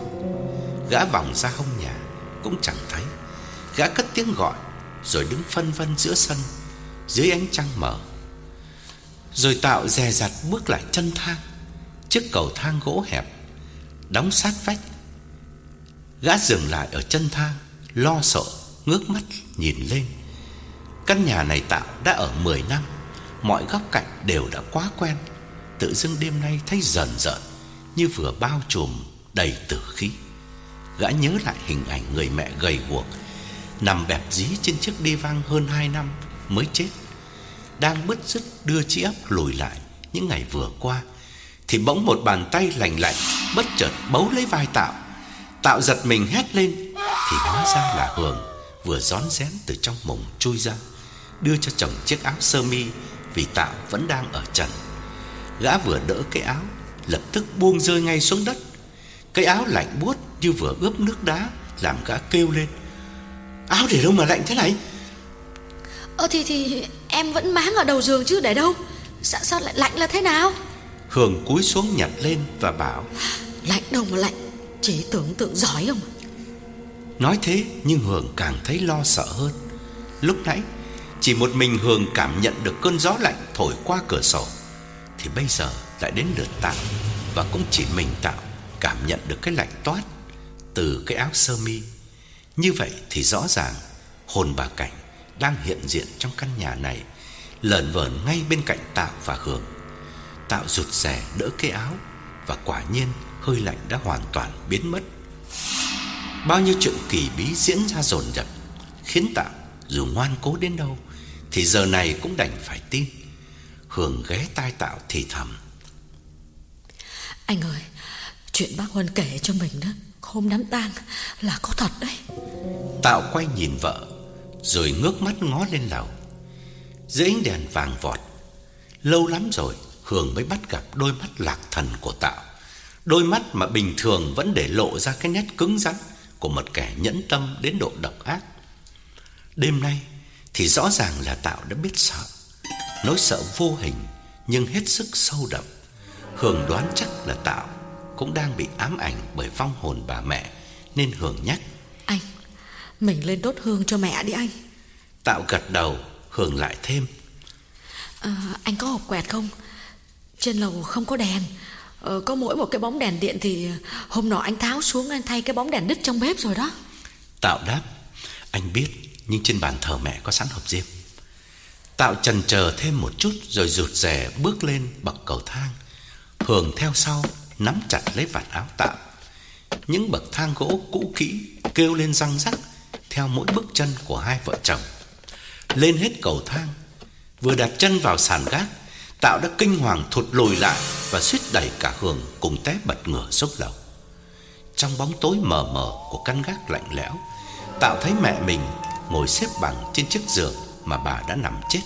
Gã vòng ra hông nhà Cũng chẳng thấy Gã cất tiếng gọi Rồi đứng phân vân giữa sân dưới ánh trăng mở. Rồi tạo dè dặt bước lại chân thang, chiếc cầu thang gỗ hẹp đóng sát vách. Gã dừng lại ở chân thang, lo sợ, ngước mắt nhìn lên. Căn nhà này tạo đã ở 10 năm, mọi góc cạnh đều đã quá quen. Tự dưng đêm nay thấy dần dần như vừa bao trùm đầy tử khí. Gã nhớ lại hình ảnh người mẹ gầy guộc nằm bẹp dí trên chiếc đi văng hơn 2 năm mới chết Đang bứt rứt đưa chiếc ấp lùi lại Những ngày vừa qua Thì bỗng một bàn tay lạnh lạnh Bất chợt bấu lấy vai Tạo Tạo giật mình hét lên thì hóa ra là Hường Vừa rón rén từ trong mùng chui ra Đưa cho chồng chiếc áo sơ mi Vì Tạo vẫn đang ở trần. Gã vừa đỡ cái áo Lập tức buông rơi ngay xuống đất. Cái áo lạnh buốt như vừa ướp nước đá Làm gã kêu lên. Áo để đâu mà lạnh thế này? Ờ thì thì em vẫn máng ở đầu giường chứ để đâu? Sao, sao lại lạnh là thế nào? Hường cúi xuống nhặt lên và bảo Lạnh đâu mà lạnh Chỉ tưởng tượng giỏi không Nói thế nhưng Hường càng thấy lo sợ hơn Lúc nãy Chỉ một mình Hường cảm nhận được cơn gió lạnh thổi qua cửa sổ Thì bây giờ lại đến lượt Tạo Và cũng chỉ mình Tạo cảm nhận được cái lạnh toát Từ cái áo sơ mi Như vậy thì rõ ràng Hồn bà Cảnh đang hiện diện trong căn nhà này, lởn vởn ngay bên cạnh Tạo và Hường. Tạo rụt rè đỡ cái áo và quả nhiên hơi lạnh đã hoàn toàn biến mất. Bao nhiêu chuyện kỳ bí diễn ra dồn dập, khiến Tạo dù ngoan cố đến đâu thì giờ này cũng đành phải tin. Hường ghé tai Tạo thì thầm. Anh ơi, chuyện bác Huân kể cho mình đó, hôm đám tang là có thật đấy. Tạo quay nhìn vợ rồi ngước mắt ngó lên lầu Dưới ánh đèn vàng vọt Lâu lắm rồi Hường mới bắt gặp đôi mắt lạc thần của Tạo Đôi mắt mà bình thường vẫn để lộ ra cái nét cứng rắn Của một kẻ nhẫn tâm đến độ độc ác Đêm nay thì rõ ràng là Tạo đã biết sợ. Nỗi sợ vô hình nhưng hết sức sâu đậm. Hường đoán chắc là Tạo cũng đang bị ám ảnh bởi vong hồn bà mẹ nên Hường nhắc. Anh, mình lên đốt hương cho mẹ đi anh. Tạo gật đầu, Hường lại thêm. À, anh có hộp quẹt không? Trên lầu không có đèn. Ờ, có mỗi một cái bóng đèn điện thì hôm nọ anh tháo xuống anh thay cái bóng đèn đứt trong bếp rồi đó. Tạo đáp, anh biết nhưng trên bàn thờ mẹ có sẵn hộp diêm. Tạo chần chờ thêm một chút rồi rụt rè bước lên bậc cầu thang. Hường theo sau, nắm chặt lấy vạt áo Tạo. Những bậc thang gỗ cũ kỹ kêu lên răng rắc theo mỗi bước chân của hai vợ chồng. Lên hết cầu thang, vừa đặt chân vào sàn gác, Tạo đã kinh hoàng thụt lùi lại và suýt đẩy cả Hường cùng té bật ngửa xuống lầu. Trong bóng tối mờ mờ của căn gác lạnh lẽo, Tạo thấy mẹ mình ngồi xếp bằng trên chiếc giường mà bà đã nằm chết.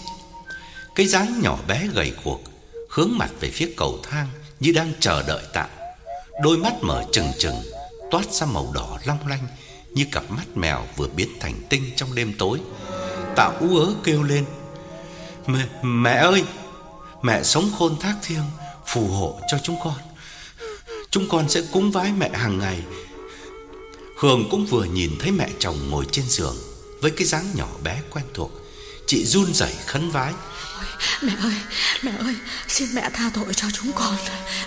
Cái dáng nhỏ bé gầy guộc hướng mặt về phía cầu thang như đang chờ đợi Tạo. Đôi mắt mở trừng trừng, toát ra màu đỏ long lanh như cặp mắt mèo vừa biến thành tinh trong đêm tối. Tạo ú ớ kêu lên: "Mẹ, mẹ ơi, mẹ sống khôn thác thiêng, phù hộ cho chúng con. Chúng con sẽ cúng vái mẹ hàng ngày." Hường cũng vừa nhìn thấy mẹ chồng ngồi trên giường với cái dáng nhỏ bé quen thuộc. Chị run rẩy khấn vái. Mẹ ơi, mẹ ơi, xin mẹ tha tội cho chúng con.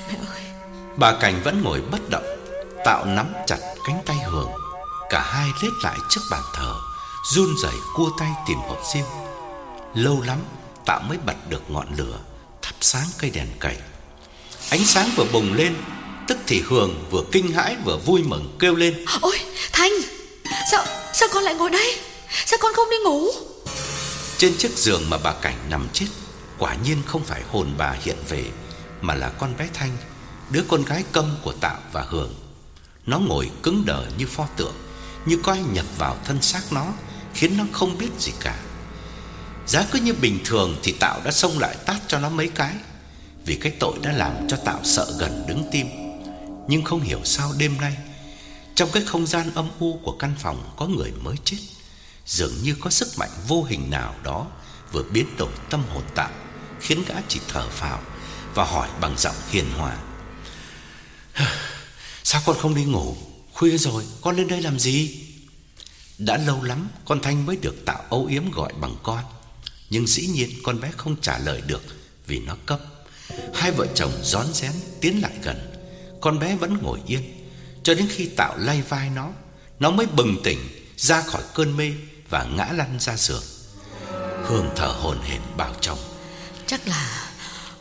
Mẹ ơi. Bà Cảnh vẫn ngồi bất động, Tạo nắm chặt cánh tay Hường. Cả hai lết lại trước bàn thờ, run rẩy cua tay tìm hộp diêm. Lâu lắm Tạo mới bật được ngọn lửa, thắp sáng cây đèn cầy. Ánh sáng vừa bùng lên, tức thì Hường vừa kinh hãi vừa vui mừng kêu lên: "Ôi, Thanh, sao sao con lại ngồi đây? Sao con không đi ngủ?" Trên chiếc giường mà bà Cảnh nằm chết, quả nhiên không phải hồn bà hiện về mà là con bé Thanh, đứa con gái câm của Tạo và Hường. Nó ngồi cứng đờ như pho tượng, như coi nhập vào thân xác nó, khiến nó không biết gì cả. Giá cứ như bình thường thì Tạo đã xông lại tát cho nó mấy cái, vì cái tội đã làm cho Tạo sợ gần đứng tim. Nhưng không hiểu sao đêm nay, trong cái không gian âm u của căn phòng có người mới chết, dường như có sức mạnh vô hình nào đó vừa biến đổi tâm hồn Tạo, khiến gã chỉ thở phào và hỏi bằng giọng hiền hòa. Sao con không đi ngủ? Khuya rồi, con lên đây làm gì? Đã lâu lắm con Thanh mới được Tạo âu yếm gọi bằng con. Nhưng dĩ nhiên con bé không trả lời được vì nó cấp. Hai vợ chồng rón rén tiến lại gần. Con bé vẫn ngồi yên cho đến khi Tạo lay vai nó, nó mới bừng tỉnh ra khỏi cơn mê và ngã lăn ra giường. Hương thở hổn hển bảo chồng: "Chắc là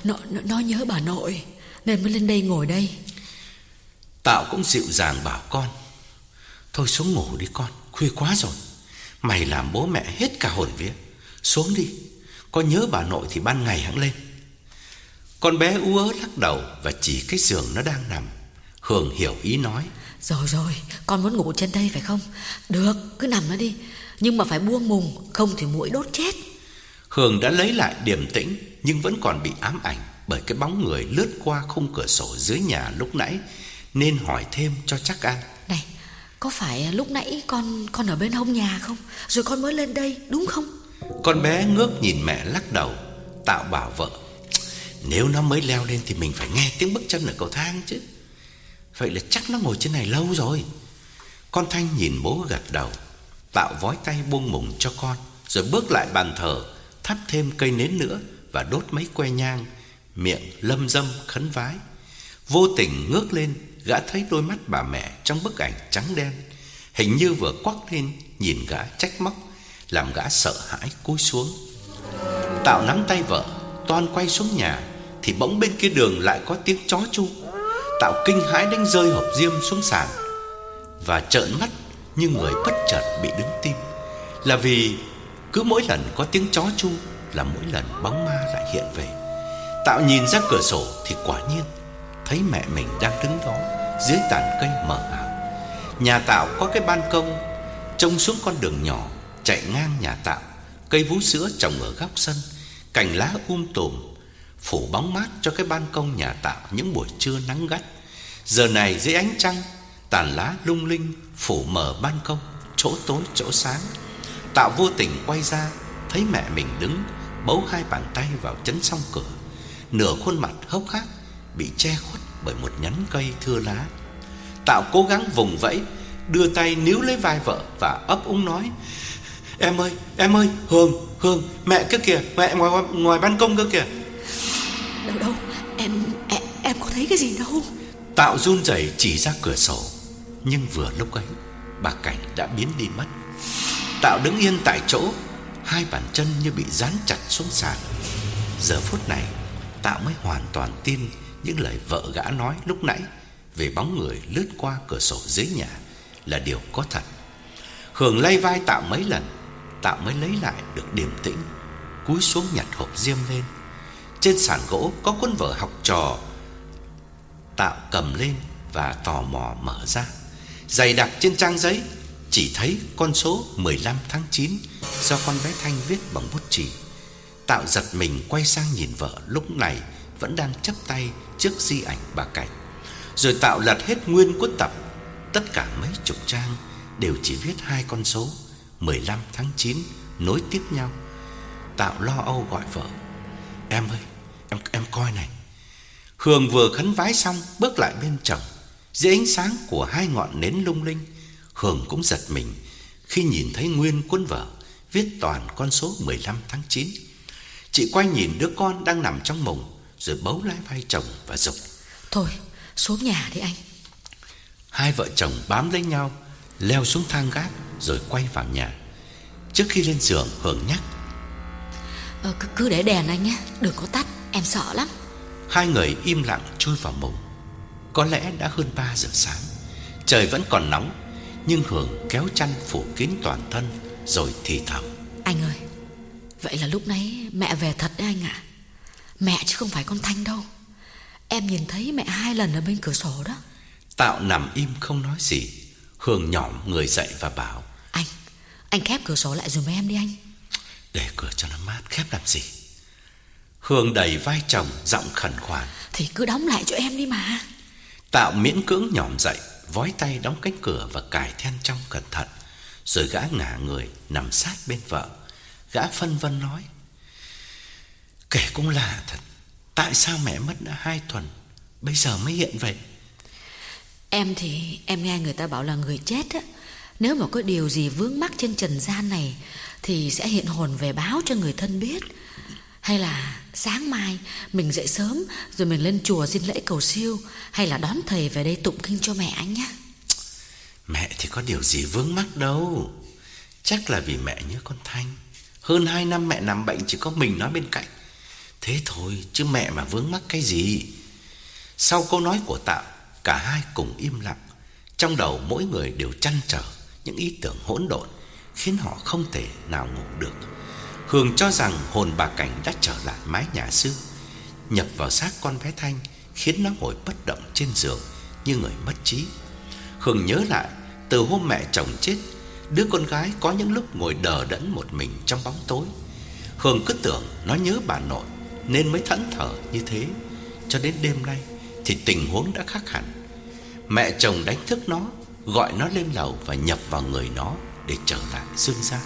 nó nó nhớ bà nội nên mới lên đây ngồi đây." Tạo cũng dịu dàng bảo con: "Thôi xuống ngủ đi con, khuya quá rồi. Mày làm bố mẹ hết cả hồn vía. Xuống đi, có nhớ bà nội thì ban ngày hẵng lên." Con bé ú ớ lắc đầu và chỉ cái giường nó đang nằm. Hường hiểu ý nói: "Rồi rồi, con muốn ngủ trên đây phải không? Được, cứ nằm nó đi, nhưng mà phải buông mùng, không thì muỗi đốt chết." Hường đã lấy lại điềm tĩnh nhưng vẫn còn bị ám ảnh bởi cái bóng người lướt qua khung cửa sổ dưới nhà lúc nãy nên hỏi thêm cho chắc ăn. Này, có phải lúc nãy con con ở bên hông nhà không? Rồi con mới lên đây, đúng không? Con bé ngước nhìn mẹ lắc đầu, tạo bảo vợ. Nếu nó mới leo lên thì mình phải nghe tiếng bước chân ở cầu thang chứ. Vậy là chắc nó ngồi trên này lâu rồi. Con Thanh nhìn bố gật đầu, tạo vói tay buông mùng cho con, rồi bước lại bàn thờ, thắp thêm cây nến nữa và đốt mấy que nhang, miệng lâm dâm khấn vái. Vô tình ngước lên, gã thấy đôi mắt bà mẹ trong bức ảnh trắng đen, hình như vừa quắc lên nhìn gã trách móc, làm gã sợ hãi cúi xuống. Tạo nắm tay vợ, toan quay xuống nhà thì bỗng bên kia đường lại có tiếng chó chu. Tạo kinh hãi đánh rơi hộp diêm xuống sàn và trợn mắt như người bất chợt bị đứng tim. Là vì cứ mỗi lần có tiếng chó chu là mỗi lần bóng ma lại hiện về. Tạo nhìn ra cửa sổ thì quả nhiên thấy mẹ mình đang đứng đó dưới tàn cây mờ ảo. Nhà Tạo có cái ban công trông xuống con đường nhỏ chạy ngang nhà tạm cây vú sữa trồng ở góc sân, cành lá um tùm phủ bóng mát cho cái ban công nhà tạm những buổi trưa nắng gắt. Giờ này dưới ánh trăng, tàn lá lung linh phủ mở ban công, chỗ tối chỗ sáng. Tạo vô tình quay ra Thấy mẹ mình đứng Bấu hai bàn tay vào chấn song cửa Nửa khuôn mặt hốc hác Bị che khuất bởi một nhánh cây thưa lá Tạo cố gắng vùng vẫy Đưa tay níu lấy vai vợ Và ấp úng nói Em ơi, em ơi, Hương, Hương Mẹ kia kìa, mẹ ngoài, ngoài ban công cơ kìa. Đâu đâu, em, em, em có thấy cái gì đâu. Tạo run rẩy chỉ ra cửa sổ Nhưng vừa lúc ấy Bà Cảnh đã biến đi mất. Tạo đứng yên tại chỗ Hai bàn chân như bị dán chặt xuống sàn. Giờ phút này Tạo mới hoàn toàn tin Những lời vợ gã nói lúc nãy Về bóng người lướt qua cửa sổ dưới nhà Là điều có thật. Hường lay vai Tạo mấy lần Tạo mới lấy lại được điềm tĩnh, Cúi xuống nhặt hộp diêm lên. Trên sàn gỗ có cuốn vở học trò. Tạo cầm lên và tò mò mở ra. Dày đặc trên trang giấy, Chỉ thấy con số 15 tháng 9 Do con bé Thanh viết bằng bút chì. Tạo giật mình quay sang nhìn vợ lúc này Vẫn đang chấp tay trước di ảnh bà Cảnh. Rồi Tạo lật hết nguyên cuốn tập. Tất cả mấy chục trang Đều chỉ viết hai con số. 15 tháng 9 nối tiếp nhau Tạo lo âu gọi vợ Em ơi Em em coi này Hương vừa khấn vái xong bước lại bên chồng dưới ánh sáng của hai ngọn nến lung linh, Hường cũng giật mình khi nhìn thấy nguyên cuốn vở viết toàn con số 15 tháng 9. Chị quay nhìn đứa con đang nằm trong mùng rồi bấu lấy vai chồng và dục. Thôi, xuống nhà đi anh. Hai vợ chồng bám lấy nhau, leo xuống thang gác rồi quay vào nhà. Trước khi lên giường Hường nhắc: ờ, cứ, cứ để đèn anh nhé, đừng có tắt, em sợ lắm." Hai người im lặng chui vào mùng. Có lẽ đã hơn 3 giờ sáng Trời vẫn còn nóng Nhưng Hường kéo chăn phủ kín toàn thân Rồi thì thầm Anh ơi Vậy là lúc nãy mẹ về thật đấy anh ạ Mẹ chứ không phải con Thanh đâu Em nhìn thấy mẹ hai lần ở bên cửa sổ đó Tạo nằm im không nói gì Hường nhỏm người dậy và bảo Anh Anh khép cửa sổ lại dùm em đi anh. Để cửa cho nó mát khép làm gì? Hương đẩy vai chồng Giọng khẩn khoản. Thì cứ đóng lại cho em đi mà. Tạo miễn cưỡng nhỏm dậy Vói tay đóng cánh cửa và cài then trong cẩn thận. Rồi gã ngả người Nằm sát bên vợ. Gã phân vân nói Kể cũng là thật Tại sao mẹ mất đã hai tuần Bây giờ mới hiện vậy Em thì em nghe người ta bảo là người chết á Nếu mà có điều gì vướng mắc trên trần gian này Thì sẽ hiện hồn về báo cho người thân biết hay là sáng mai mình dậy sớm rồi mình lên chùa xin lễ cầu siêu hay là đón thầy về đây tụng kinh cho mẹ anh nhé. Mẹ thì có điều gì vướng mắc đâu. Chắc là vì mẹ nhớ con Thanh. Hơn hai năm mẹ nằm bệnh chỉ có mình nó bên cạnh. Thế thôi chứ mẹ mà vướng mắc cái gì. Sau câu nói của Tạo, cả hai cùng im lặng. Trong đầu mỗi người đều chăn trở những ý tưởng hỗn độn khiến họ không thể nào ngủ được. Hương cho rằng hồn bà Cảnh đã trở lại mái nhà xưa, nhập vào xác con bé Thanh, khiến nó ngồi bất động trên giường như người mất trí. Hương nhớ lại từ hôm mẹ chồng chết, đứa con gái có những lúc ngồi đờ đẫn một mình trong bóng tối. Hương cứ tưởng nó nhớ bà nội nên mới thẫn thờ như thế, cho đến đêm nay thì tình huống đã khác hẳn. Mẹ chồng đánh thức nó, gọi nó lên lầu và nhập vào người nó để trở lại dương gian.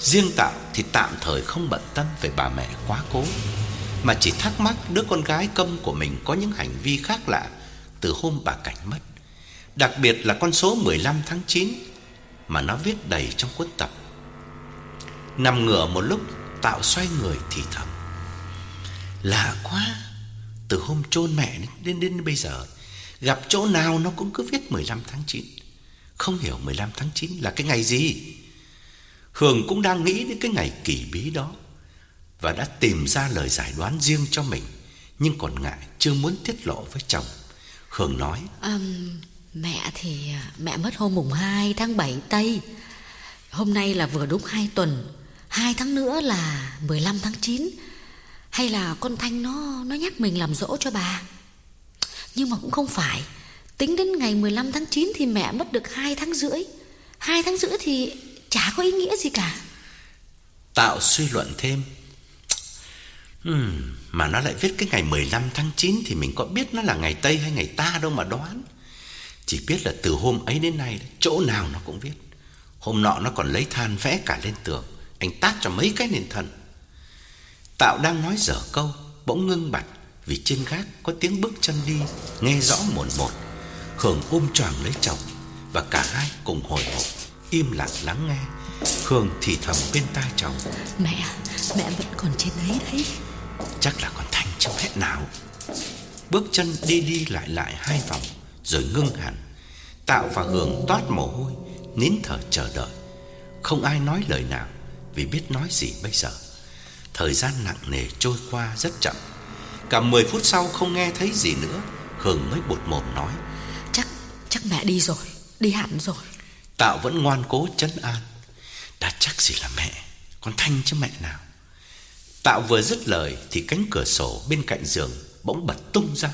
Riêng Tạo thì tạm thời không bận tâm về bà mẹ quá cố Mà chỉ thắc mắc đứa con gái câm của mình có những hành vi khác lạ Từ hôm bà Cảnh mất Đặc biệt là con số 15 tháng 9 Mà nó viết đầy trong cuốn tập Nằm ngửa một lúc Tạo xoay người thì thầm Lạ quá từ hôm chôn mẹ đến, đến đến bây giờ Gặp chỗ nào nó cũng cứ viết 15 tháng 9 Không hiểu 15 tháng 9 là cái ngày gì Hường cũng đang nghĩ đến cái ngày kỳ bí đó và đã tìm ra lời giải đoán riêng cho mình, nhưng còn ngại chưa muốn tiết lộ với chồng. Hường nói: um, mẹ thì à, mẹ mất hôm mùng 2 tháng 7 tây. Hôm nay là vừa đúng 2 tuần, 2 tháng nữa là 15 tháng 9. Hay là con Thanh nó nó nhắc mình làm dỗ cho bà. Nhưng mà cũng không phải. Tính đến ngày 15 tháng 9 thì mẹ mất được 2 tháng rưỡi. 2 tháng rưỡi thì Chả có ý nghĩa gì cả Tạo suy luận thêm hmm, Mà nó lại viết cái ngày 15 tháng 9 Thì mình có biết nó là ngày Tây hay ngày ta đâu mà đoán Chỉ biết là từ hôm ấy đến nay Chỗ nào nó cũng viết Hôm nọ nó còn lấy than vẽ cả lên tường Anh tát cho mấy cái nền thần Tạo đang nói dở câu Bỗng ngưng bặt Vì trên gác có tiếng bước chân đi Nghe rõ một một Hường ôm choàng lấy chồng Và cả hai cùng hồi hộp Im lặng lắng nghe. Hường thì thầm bên tai chồng. Mẹ, mẹ vẫn còn trên đấy đấy. Chắc là còn Thanh trong hết nào. Bước chân đi đi lại lại hai vòng Rồi ngưng hẳn. Tạo và Hường toát mồ hôi Nín thở chờ đợi. Không ai nói lời nào Vì biết nói gì bây giờ Thời gian nặng nề trôi qua rất chậm. Cả 10 phút sau không nghe thấy gì nữa Hường mới bột mồm nói Chắc, chắc mẹ đi rồi Đi hẳn rồi. Tạo vẫn ngoan cố chấn an. Đã chắc gì là mẹ Con Thanh chứ mẹ nào. Tạo vừa dứt lời Thì cánh cửa sổ bên cạnh giường Bỗng bật tung ra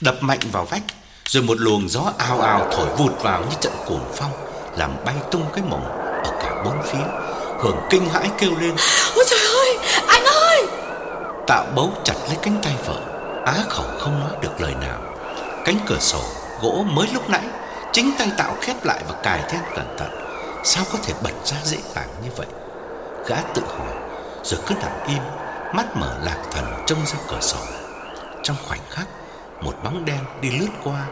Đập mạnh vào vách Rồi một luồng gió ào ào thổi vụt vào như trận cuồng phong Làm bay tung cái mồng Ở cả bốn phía. Hường kinh hãi kêu lên Ôi trời ơi, anh ơi! Tạo bấu chặt lấy cánh tay vợ, Á khẩu không nói được lời nào. Cánh cửa sổ, gỗ mới lúc nãy, Chính tay Tạo khép lại và cài thêm cẩn thận. Sao có thể bật ra dễ dàng như vậy? Gã tự hỏi, Rồi cứ nằm im, Mắt mở lạc thần trông ra cửa sổ. Trong khoảnh khắc, Một bóng đen đi lướt qua,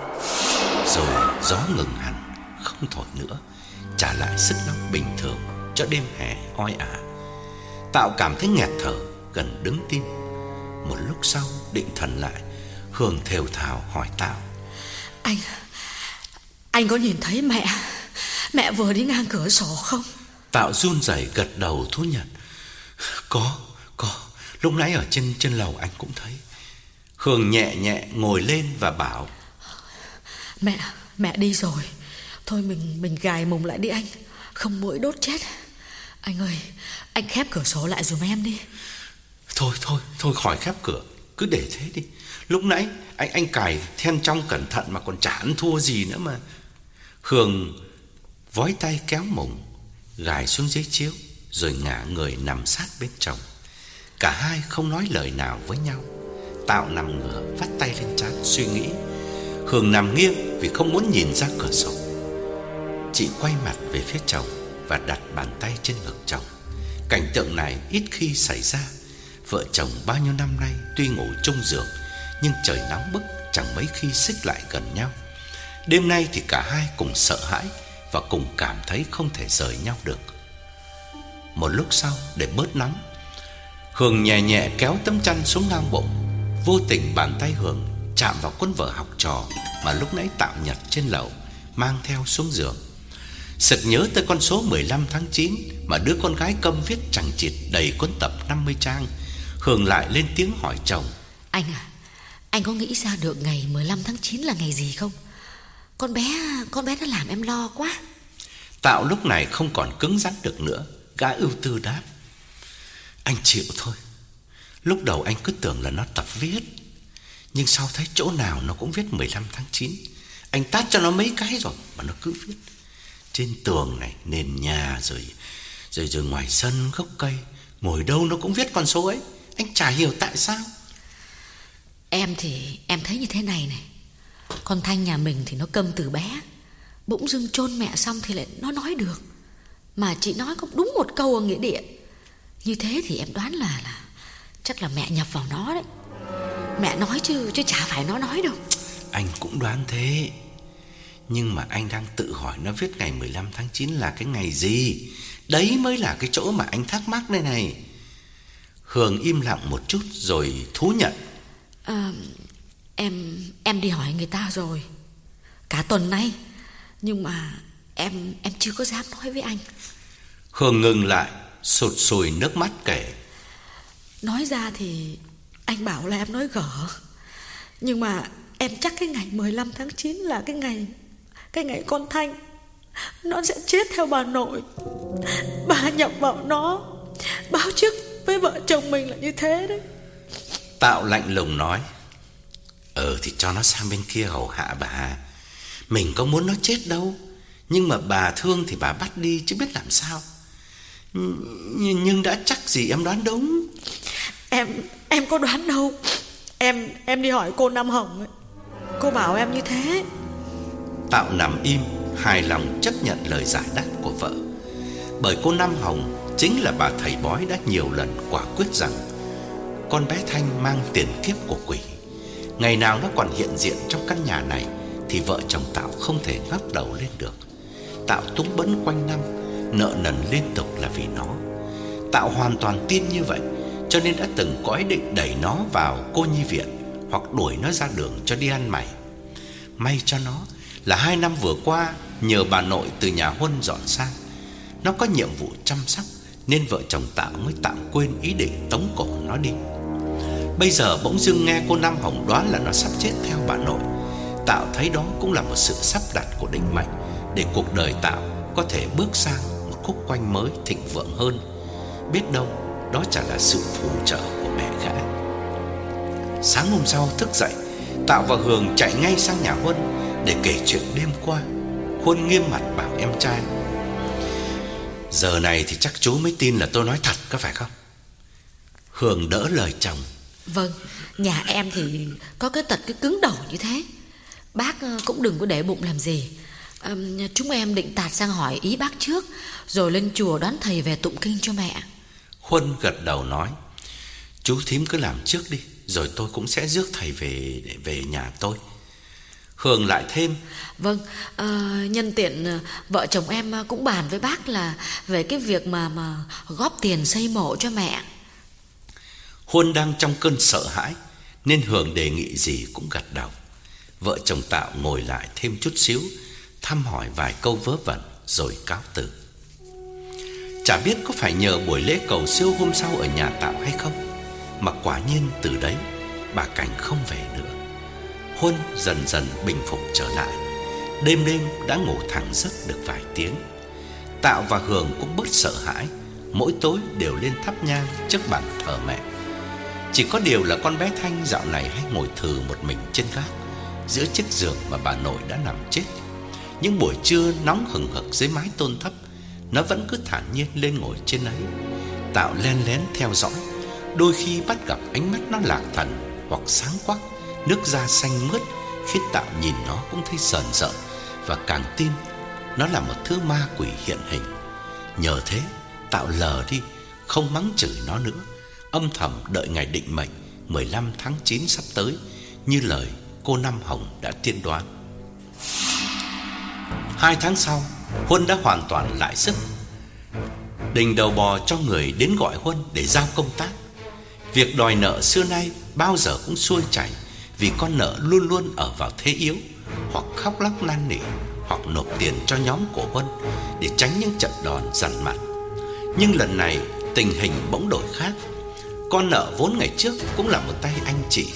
Rồi gió ngừng hẳn, Không thổi nữa, Trả lại sức nóng bình thường Cho đêm hè oi ả. Tạo cảm thấy nghẹt thở Gần đứng tim. Một lúc sau định thần lại Hương thều thào hỏi Tạo Anh, anh có nhìn thấy mẹ Mẹ vừa đi ngang cửa sổ không? Tạo run rẩy gật đầu thú nhận. Có, có Lúc nãy ở trên trên lầu anh cũng thấy. Hương nhẹ nhẹ ngồi lên và bảo. Mẹ, mẹ đi rồi. Thôi mình mình gài mùng lại đi anh. Không mũi đốt chết anh ơi, anh khép cửa sổ lại dùm em đi. Thôi thôi, thôi khỏi khép cửa. Cứ để thế đi. Lúc nãy anh anh cài then trong cẩn thận Mà còn chả ăn thua gì nữa mà. Hương vói tay kéo mùng Gài xuống dưới chiếu Rồi ngả người nằm sát bên chồng. Cả hai không nói lời nào với nhau. Tạo nằm ngửa vắt tay lên trán suy nghĩ. Hương nằm nghiêng vì không muốn nhìn ra cửa sổ. Chị quay mặt về phía chồng. Và đặt bàn tay trên ngực chồng. Cảnh tượng này ít khi xảy ra. Vợ chồng bao nhiêu năm nay Tuy ngủ chung giường, Nhưng trời nóng bức chẳng mấy khi xích lại gần nhau. Đêm nay thì cả hai cùng sợ hãi Và cùng cảm thấy không thể rời nhau được. Một lúc sau, để bớt nóng, Hường nhẹ nhẹ kéo tấm chăn xuống ngang bụng, Vô tình bàn tay Hường chạm vào cuốn vợ học trò Mà lúc nãy tạm nhặt trên lầu Mang theo xuống giường. Sực nhớ tới con số 15 tháng 9 Mà đứa con gái câm viết chẳng chịt đầy cuốn tập 50 trang Hường lại lên tiếng hỏi chồng. Anh à, anh có nghĩ ra được ngày 15 tháng 9 là ngày gì không? Con bé, con bé nó làm em lo quá. Tạo lúc này không còn cứng rắn được nữa Gã ưu tư đáp. Anh chịu thôi. Lúc đầu anh cứ tưởng là nó tập viết Nhưng sau thấy chỗ nào nó cũng viết 15 tháng 9 Anh tát cho nó mấy cái rồi Mà nó cứ viết Trên tường này, nền nhà rồi Rồi rồi ngoài sân gốc cây. Ngồi đâu nó cũng viết con số ấy. Anh chả hiểu tại sao. Em thì em thấy như thế này này. Con Thanh nhà mình thì nó câm từ bé. Bỗng dưng chôn mẹ xong thì lại nó nói được. Mà chị nói có đúng một câu ở nghĩa địa. Như thế thì em đoán là là Chắc là mẹ nhập vào nó đấy. Mẹ nói chứ chứ chả phải nó nói đâu. Anh cũng đoán thế Nhưng mà anh đang tự hỏi Nó viết ngày 15 tháng 9 là cái ngày gì? Đấy mới là cái chỗ mà anh thắc mắc đây này. Hường im lặng một chút Rồi thú nhận. À, Em em đi hỏi người ta rồi. Cả tuần nay. Nhưng mà em em chưa có dám nói với anh. Hường ngừng lại Sụt sùi nước mắt kể. Nói ra thì Anh bảo là em nói gở. Nhưng mà em chắc cái ngày 15 tháng 9 là cái ngày Cái ngày con Thanh Nó sẽ chết theo bà nội. Bà nhập vào nó Báo trước với vợ chồng mình là như thế đấy. Tạo lạnh lùng nói Ờ thì cho nó sang bên kia hầu hạ bà. Mình có muốn nó chết đâu Nhưng mà bà thương thì bà bắt đi chứ biết làm sao. Nh Nhưng đã chắc gì em đoán đúng? Em em có đoán đâu. Em em đi hỏi cô Nam Hồng ấy. Cô bảo em như thế Tạo nằm im Hài lòng chấp nhận lời giải đáp của vợ Bởi cô Năm Hồng chính là bà thầy bói đã nhiều lần quả quyết rằng con bé Thanh mang tiền kiếp của quỷ. Ngày nào nó còn hiện diện trong căn nhà này thì vợ chồng Tạo không thể ngóc đầu lên được. Tạo túng bấn quanh năm, nợ nần liên tục là vì nó. Tạo hoàn toàn tin như vậy, cho nên đã từng có ý định đẩy nó vào cô nhi viện hoặc đuổi nó ra đường cho đi ăn mày. May cho nó là hai năm vừa qua nhờ bà nội từ nhà Huân dọn sang, nó có nhiệm vụ chăm sóc nên vợ chồng Tạo mới tạm quên ý định tống cổ nó đi. Bây giờ bỗng dưng nghe cô Năm Hồng đoán là nó sắp chết theo bà nội. Tạo thấy đó cũng là một sự sắp đặt của định mệnh để cuộc đời Tạo có thể bước sang một khúc quanh mới thịnh vượng hơn. Biết đâu đó chả là sự phù trợ của mẹ gã. Sáng hôm sau thức dậy, Tạo và Hường chạy ngay sang nhà Huân để kể chuyện đêm qua. Huân nghiêm mặt bảo em trai: "Giờ này thì chắc chú mới tin là tôi nói thật có phải không?" Hường đỡ lời chồng Vâng, nhà em thì có cái tật cái cứng đầu như thế. Bác ờ, cũng đừng có để bụng làm gì. À, chúng em định tạt sang hỏi ý bác trước, rồi lên chùa đón thầy về tụng kinh cho mẹ. Huân gật đầu nói: "Chú thím cứ làm trước đi, rồi tôi cũng sẽ rước thầy về về nhà tôi." Hương lại thêm. Vâng, à, nhân tiện ờ, vợ chồng em cũng bàn với bác là Về cái việc mà mà góp tiền xây mộ cho mẹ. Huân đang trong cơn sợ hãi Nên Hường đề nghị gì cũng gật đầu. Vợ chồng Tạo ngồi lại thêm chút xíu Thăm hỏi vài câu vớ vẩn Rồi cáo từ. Chả biết có phải nhờ buổi lễ cầu siêu hôm sau ở nhà Tạo hay không Mà quả nhiên từ đấy Bà Cảnh không về nữa Huân dần dần bình phục trở lại. Đêm đêm đã ngủ thẳng giấc được vài tiếng. Tạo và Hường cũng bớt sợ hãi. Mỗi tối đều lên thắp nhang trước bàn thờ mẹ. Chỉ có điều là con bé Thanh dạo này hay ngồi thừ một mình trên gác, Giữa chiếc giường mà bà nội đã nằm chết. Những buổi trưa nóng hừng hực dưới mái tôn thấp, Nó vẫn cứ thản nhiên lên ngồi trên ấy. Tạo len lén theo dõi, Đôi khi bắt gặp ánh mắt nó lạc thần Hoặc sáng quắc. Nước da xanh mướt khiết Tạo nhìn nó cũng thấy sờn sợ Và càng tin Nó là một thứ ma quỷ hiện hình Nhờ thế Tạo lờ đi Không mắng chửi nó nữa âm thầm đợi ngày định mệnh 15 tháng 9 sắp tới như lời cô Năm Hồng đã tiên đoán. Hai tháng sau, Huân đã hoàn toàn lại sức. Đình đầu bò cho người đến gọi Huân để giao công tác. Việc đòi nợ xưa nay bao giờ cũng xuôi chảy vì con nợ luôn luôn ở vào thế yếu, hoặc khóc lóc năn nỉ, hoặc nộp tiền cho nhóm của Huân để tránh những trận đòn dằn mặt. Nhưng lần này tình hình bỗng đổi khác. Con nợ vốn ngày trước cũng là một tay anh chị.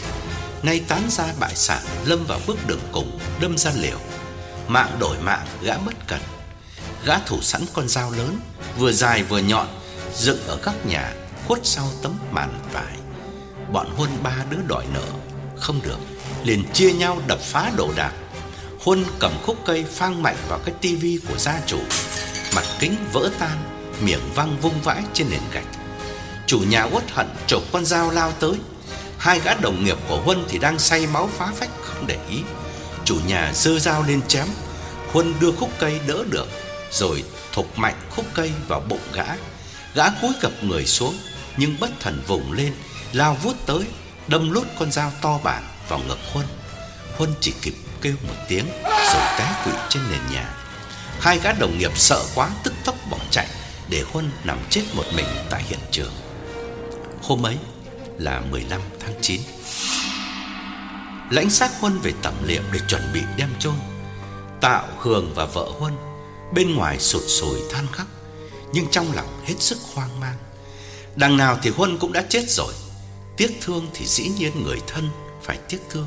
Nay tán ra bại sản Lâm vào bước đường cùng Đâm ra liều. Mạng đổi mạng gã bất cẩn. Gã thủ sẵn con dao lớn Vừa dài vừa nhọn Dựng ở các nhà Khuất sau tấm màn vải. Bọn Huân ba đứa đòi nợ. Không được, Liền chia nhau đập phá đồ đạc. Huân cầm khúc cây phang mạnh vào cái tivi của gia chủ. Mặt kính vỡ tan, Miệng văng vung vãi trên nền gạch. Chủ nhà uất hận chộp con dao lao tới. Hai gã đồng nghiệp của Huân thì đang say máu phá phách không để ý. Chủ nhà giơ dao lên chém. Huân đưa khúc cây đỡ được, Rồi thục mạnh khúc cây vào bụng gã. Gã cúi gập người xuống, Nhưng bất thần vùng lên, Lao vút tới. Đâm lút con dao to bản vào ngực Huân. Huân chỉ kịp kêu một tiếng Rồi té quỵ trên nền nhà. Hai gã đồng nghiệp sợ quá tức tốc bỏ chạy Để Huân nằm chết một mình tại hiện trường. Hôm ấy là 15 tháng 9 Lãnh xác Huân về tẩm liệm để chuẩn bị đem chôn. Tạo, Hường và vợ Huân Bên ngoài sụt sùi than khóc Nhưng trong lòng hết sức hoang mang. Đằng nào thì Huân cũng đã chết rồi Tiếc thương thì dĩ nhiên người thân phải tiếc thương.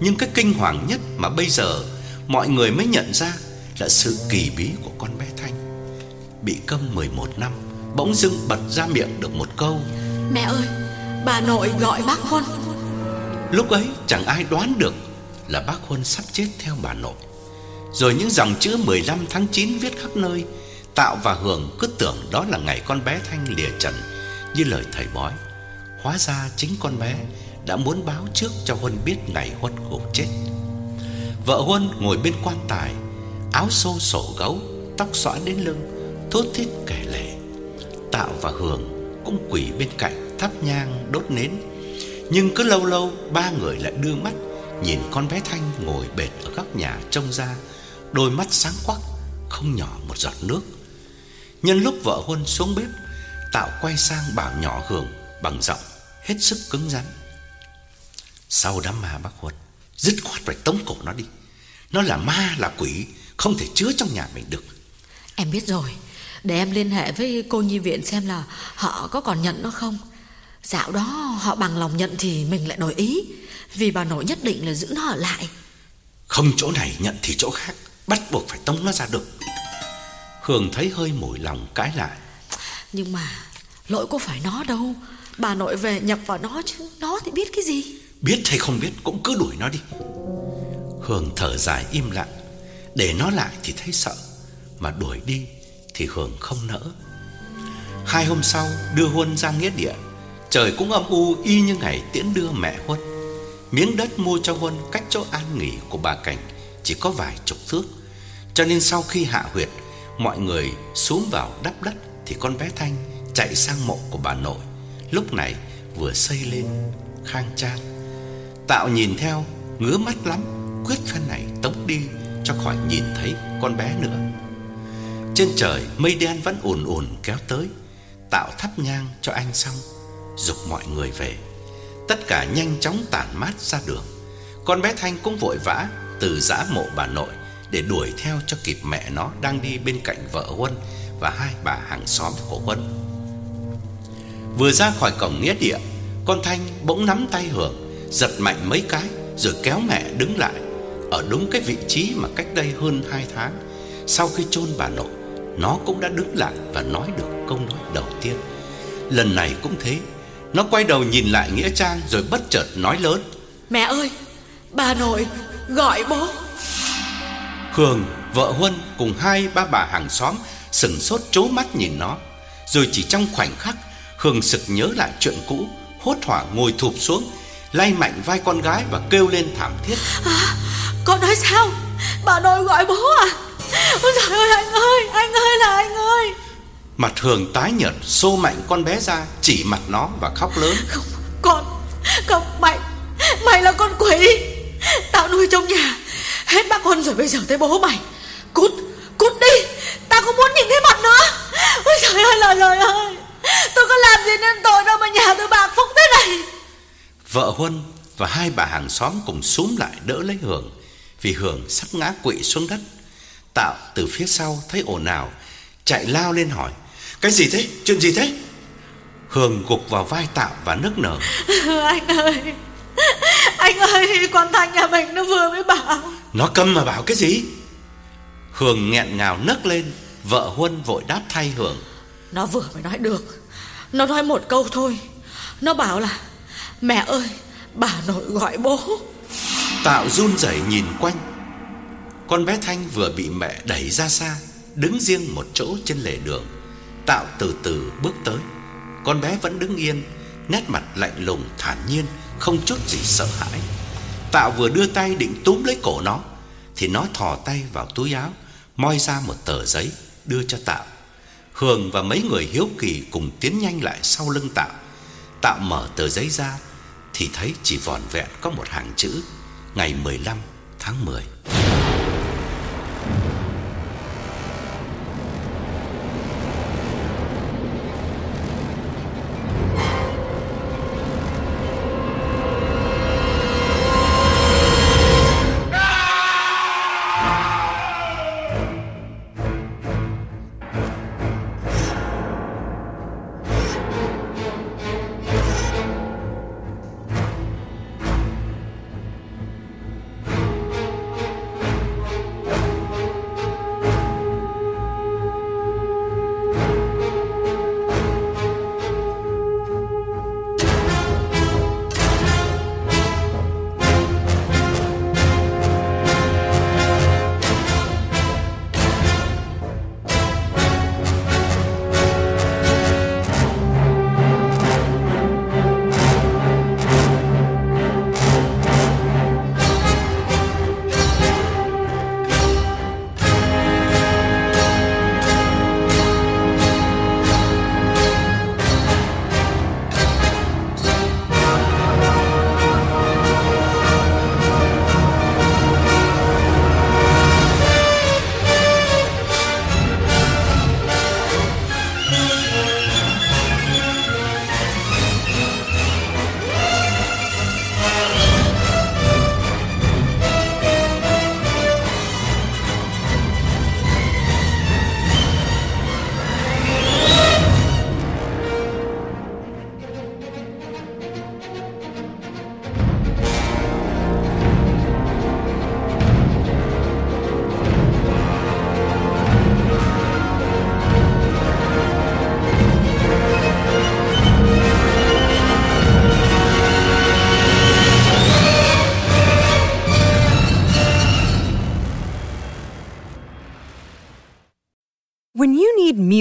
Nhưng cái kinh hoàng nhất mà bây giờ Mọi người mới nhận ra Là sự kỳ bí của con bé Thanh. Bị câm 11 năm Bỗng dưng bật ra miệng được một câu. Mẹ ơi Bà nội gọi bác Huân. Lúc ấy chẳng ai đoán được Là bác Huân sắp chết theo bà nội. Rồi những dòng chữ 15 tháng 9 viết khắp nơi Tạo và Hường cứ tưởng đó là ngày con bé Thanh lìa trần Như lời thầy bói Hóa ra chính con bé Đã muốn báo trước cho Huân biết ngày Huân gục chết Vợ Huân ngồi bên quan tài Áo xô sổ gấu Tóc xõa đến lưng thốt thít kể lể. Tạo và Hường cũng quỳ bên cạnh thắp nhang đốt nến. Nhưng cứ lâu lâu ba người lại đưa mắt nhìn con bé Thanh ngồi bệt ở góc nhà trông ra, đôi mắt sáng quắc, không nhỏ một giọt nước. Nhân lúc vợ Huân xuống bếp, Tạo quay sang bảo nhỏ Hường bằng giọng hết sức cứng rắn. Sau đám ma bác Huân, dứt khoát phải tống cổ nó đi. Nó là ma là quỷ, không thể chứa trong nhà mình được. Em biết rồi, để em liên hệ với cô nhi viện xem là họ có còn nhận nó không. Dạo đó họ bằng lòng nhận thì mình lại đổi ý, vì bà nội nhất định là giữ nó ở lại. Không chỗ này nhận thì chỗ khác, bắt buộc phải tống nó ra được. Hường thấy hơi mủi lòng cãi lại. Nhưng mà lỗi có phải nó đâu, bà nội về nhập vào nó chứ, nó thì biết cái gì. Biết hay không biết cũng cứ đuổi nó đi. Hường thở dài im lặng, để nó lại thì thấy sợ, mà đuổi đi thì Hường không nỡ. Hai hôm sau đưa Huân ra nghĩa địa, trời cũng âm u y như ngày tiễn đưa mẹ Huân. Miếng đất mua cho Huân cách chỗ an nghỉ của bà Cảnh chỉ có vài chục thước, cho nên sau khi hạ huyệt, mọi người xuống vào đắp đất thì con bé Thanh chạy sang mộ của bà nội, lúc này vừa xây lên khang trang. Tạo nhìn theo, ngứa mắt lắm, quyết phen này tống đi cho khỏi nhìn thấy con bé nữa. Trên trời mây đen vẫn ồn ồn kéo tới Tạo thắp nhang cho anh xong Dục mọi người về Tất cả nhanh chóng tản mát ra đường Con bé Thanh cũng vội vã Từ giã mộ bà nội Để đuổi theo cho kịp mẹ nó Đang đi bên cạnh vợ Huân Và hai bà hàng xóm của Huân Vừa ra khỏi cổng nghĩa địa Con Thanh bỗng nắm tay Hưởng Giật mạnh mấy cái Rồi kéo mẹ đứng lại Ở đúng cái vị trí mà cách đây hơn hai tháng Sau khi chôn bà nội nó cũng đã đứng lại và nói được câu nói đầu tiên. Lần này cũng thế, nó quay đầu nhìn lại Nghĩa Trang rồi bất chợt nói lớn: "Mẹ ơi, bà nội gọi bố." Hường, vợ Huân cùng hai ba bà hàng xóm sững sốt trố mắt nhìn nó, rồi chỉ trong khoảnh khắc, Hường sực nhớ lại chuyện cũ, hốt hoảng ngồi thụp xuống, lay mạnh vai con gái và kêu lên thảm thiết. À, con nói sao? Bà nội gọi bố à? Ôi trời ơi anh ơi Anh ơi là anh ơi Mặt Hường tái nhợt Xô mạnh con bé ra Chỉ mặt nó và khóc lớn Không con Không mày Mày là con quỷ Tao nuôi trong nhà Hết bác con rồi bây giờ tới bố mày Cút Cút đi Tao không muốn nhìn thấy mặt nó Ôi trời ơi lời lời ơi Tôi có làm gì nên tội đâu mà nhà tôi bạc phúc thế này Vợ Huân và hai bà hàng xóm cùng súm lại đỡ lấy Hường Vì Hường sắp ngã quỵ xuống đất Tạo từ phía sau thấy ồn ào, chạy lao lên hỏi: "Cái gì thế? Chuyện gì thế?" Hường gục vào vai Tạo và nức nở. "Anh ơi, anh ơi, con Thanh nhà mình nó vừa mới bảo." "Nó câm mà bảo cái gì?" Hường nghẹn ngào nấc lên, vợ Huân vội đáp thay Hường. "Nó vừa mới nói được. Nó nói một câu thôi. Nó bảo là mẹ ơi, bà nội gọi bố." Tạo run rẩy nhìn quanh con bé Thanh vừa bị mẹ đẩy ra xa, đứng riêng một chỗ trên lề đường. Tạo từ từ bước tới. Con bé vẫn đứng yên, nét mặt lạnh lùng thản nhiên, không chút gì sợ hãi. Tạo vừa đưa tay định túm lấy cổ nó thì nó thò tay vào túi áo, moi ra một tờ giấy đưa cho Tạo. Hường và mấy người hiếu kỳ cùng tiến nhanh lại sau lưng Tạo. Tạo mở tờ giấy ra, thì thấy chỉ vỏn vẹn có một hàng chữ: ngày 15 tháng 10.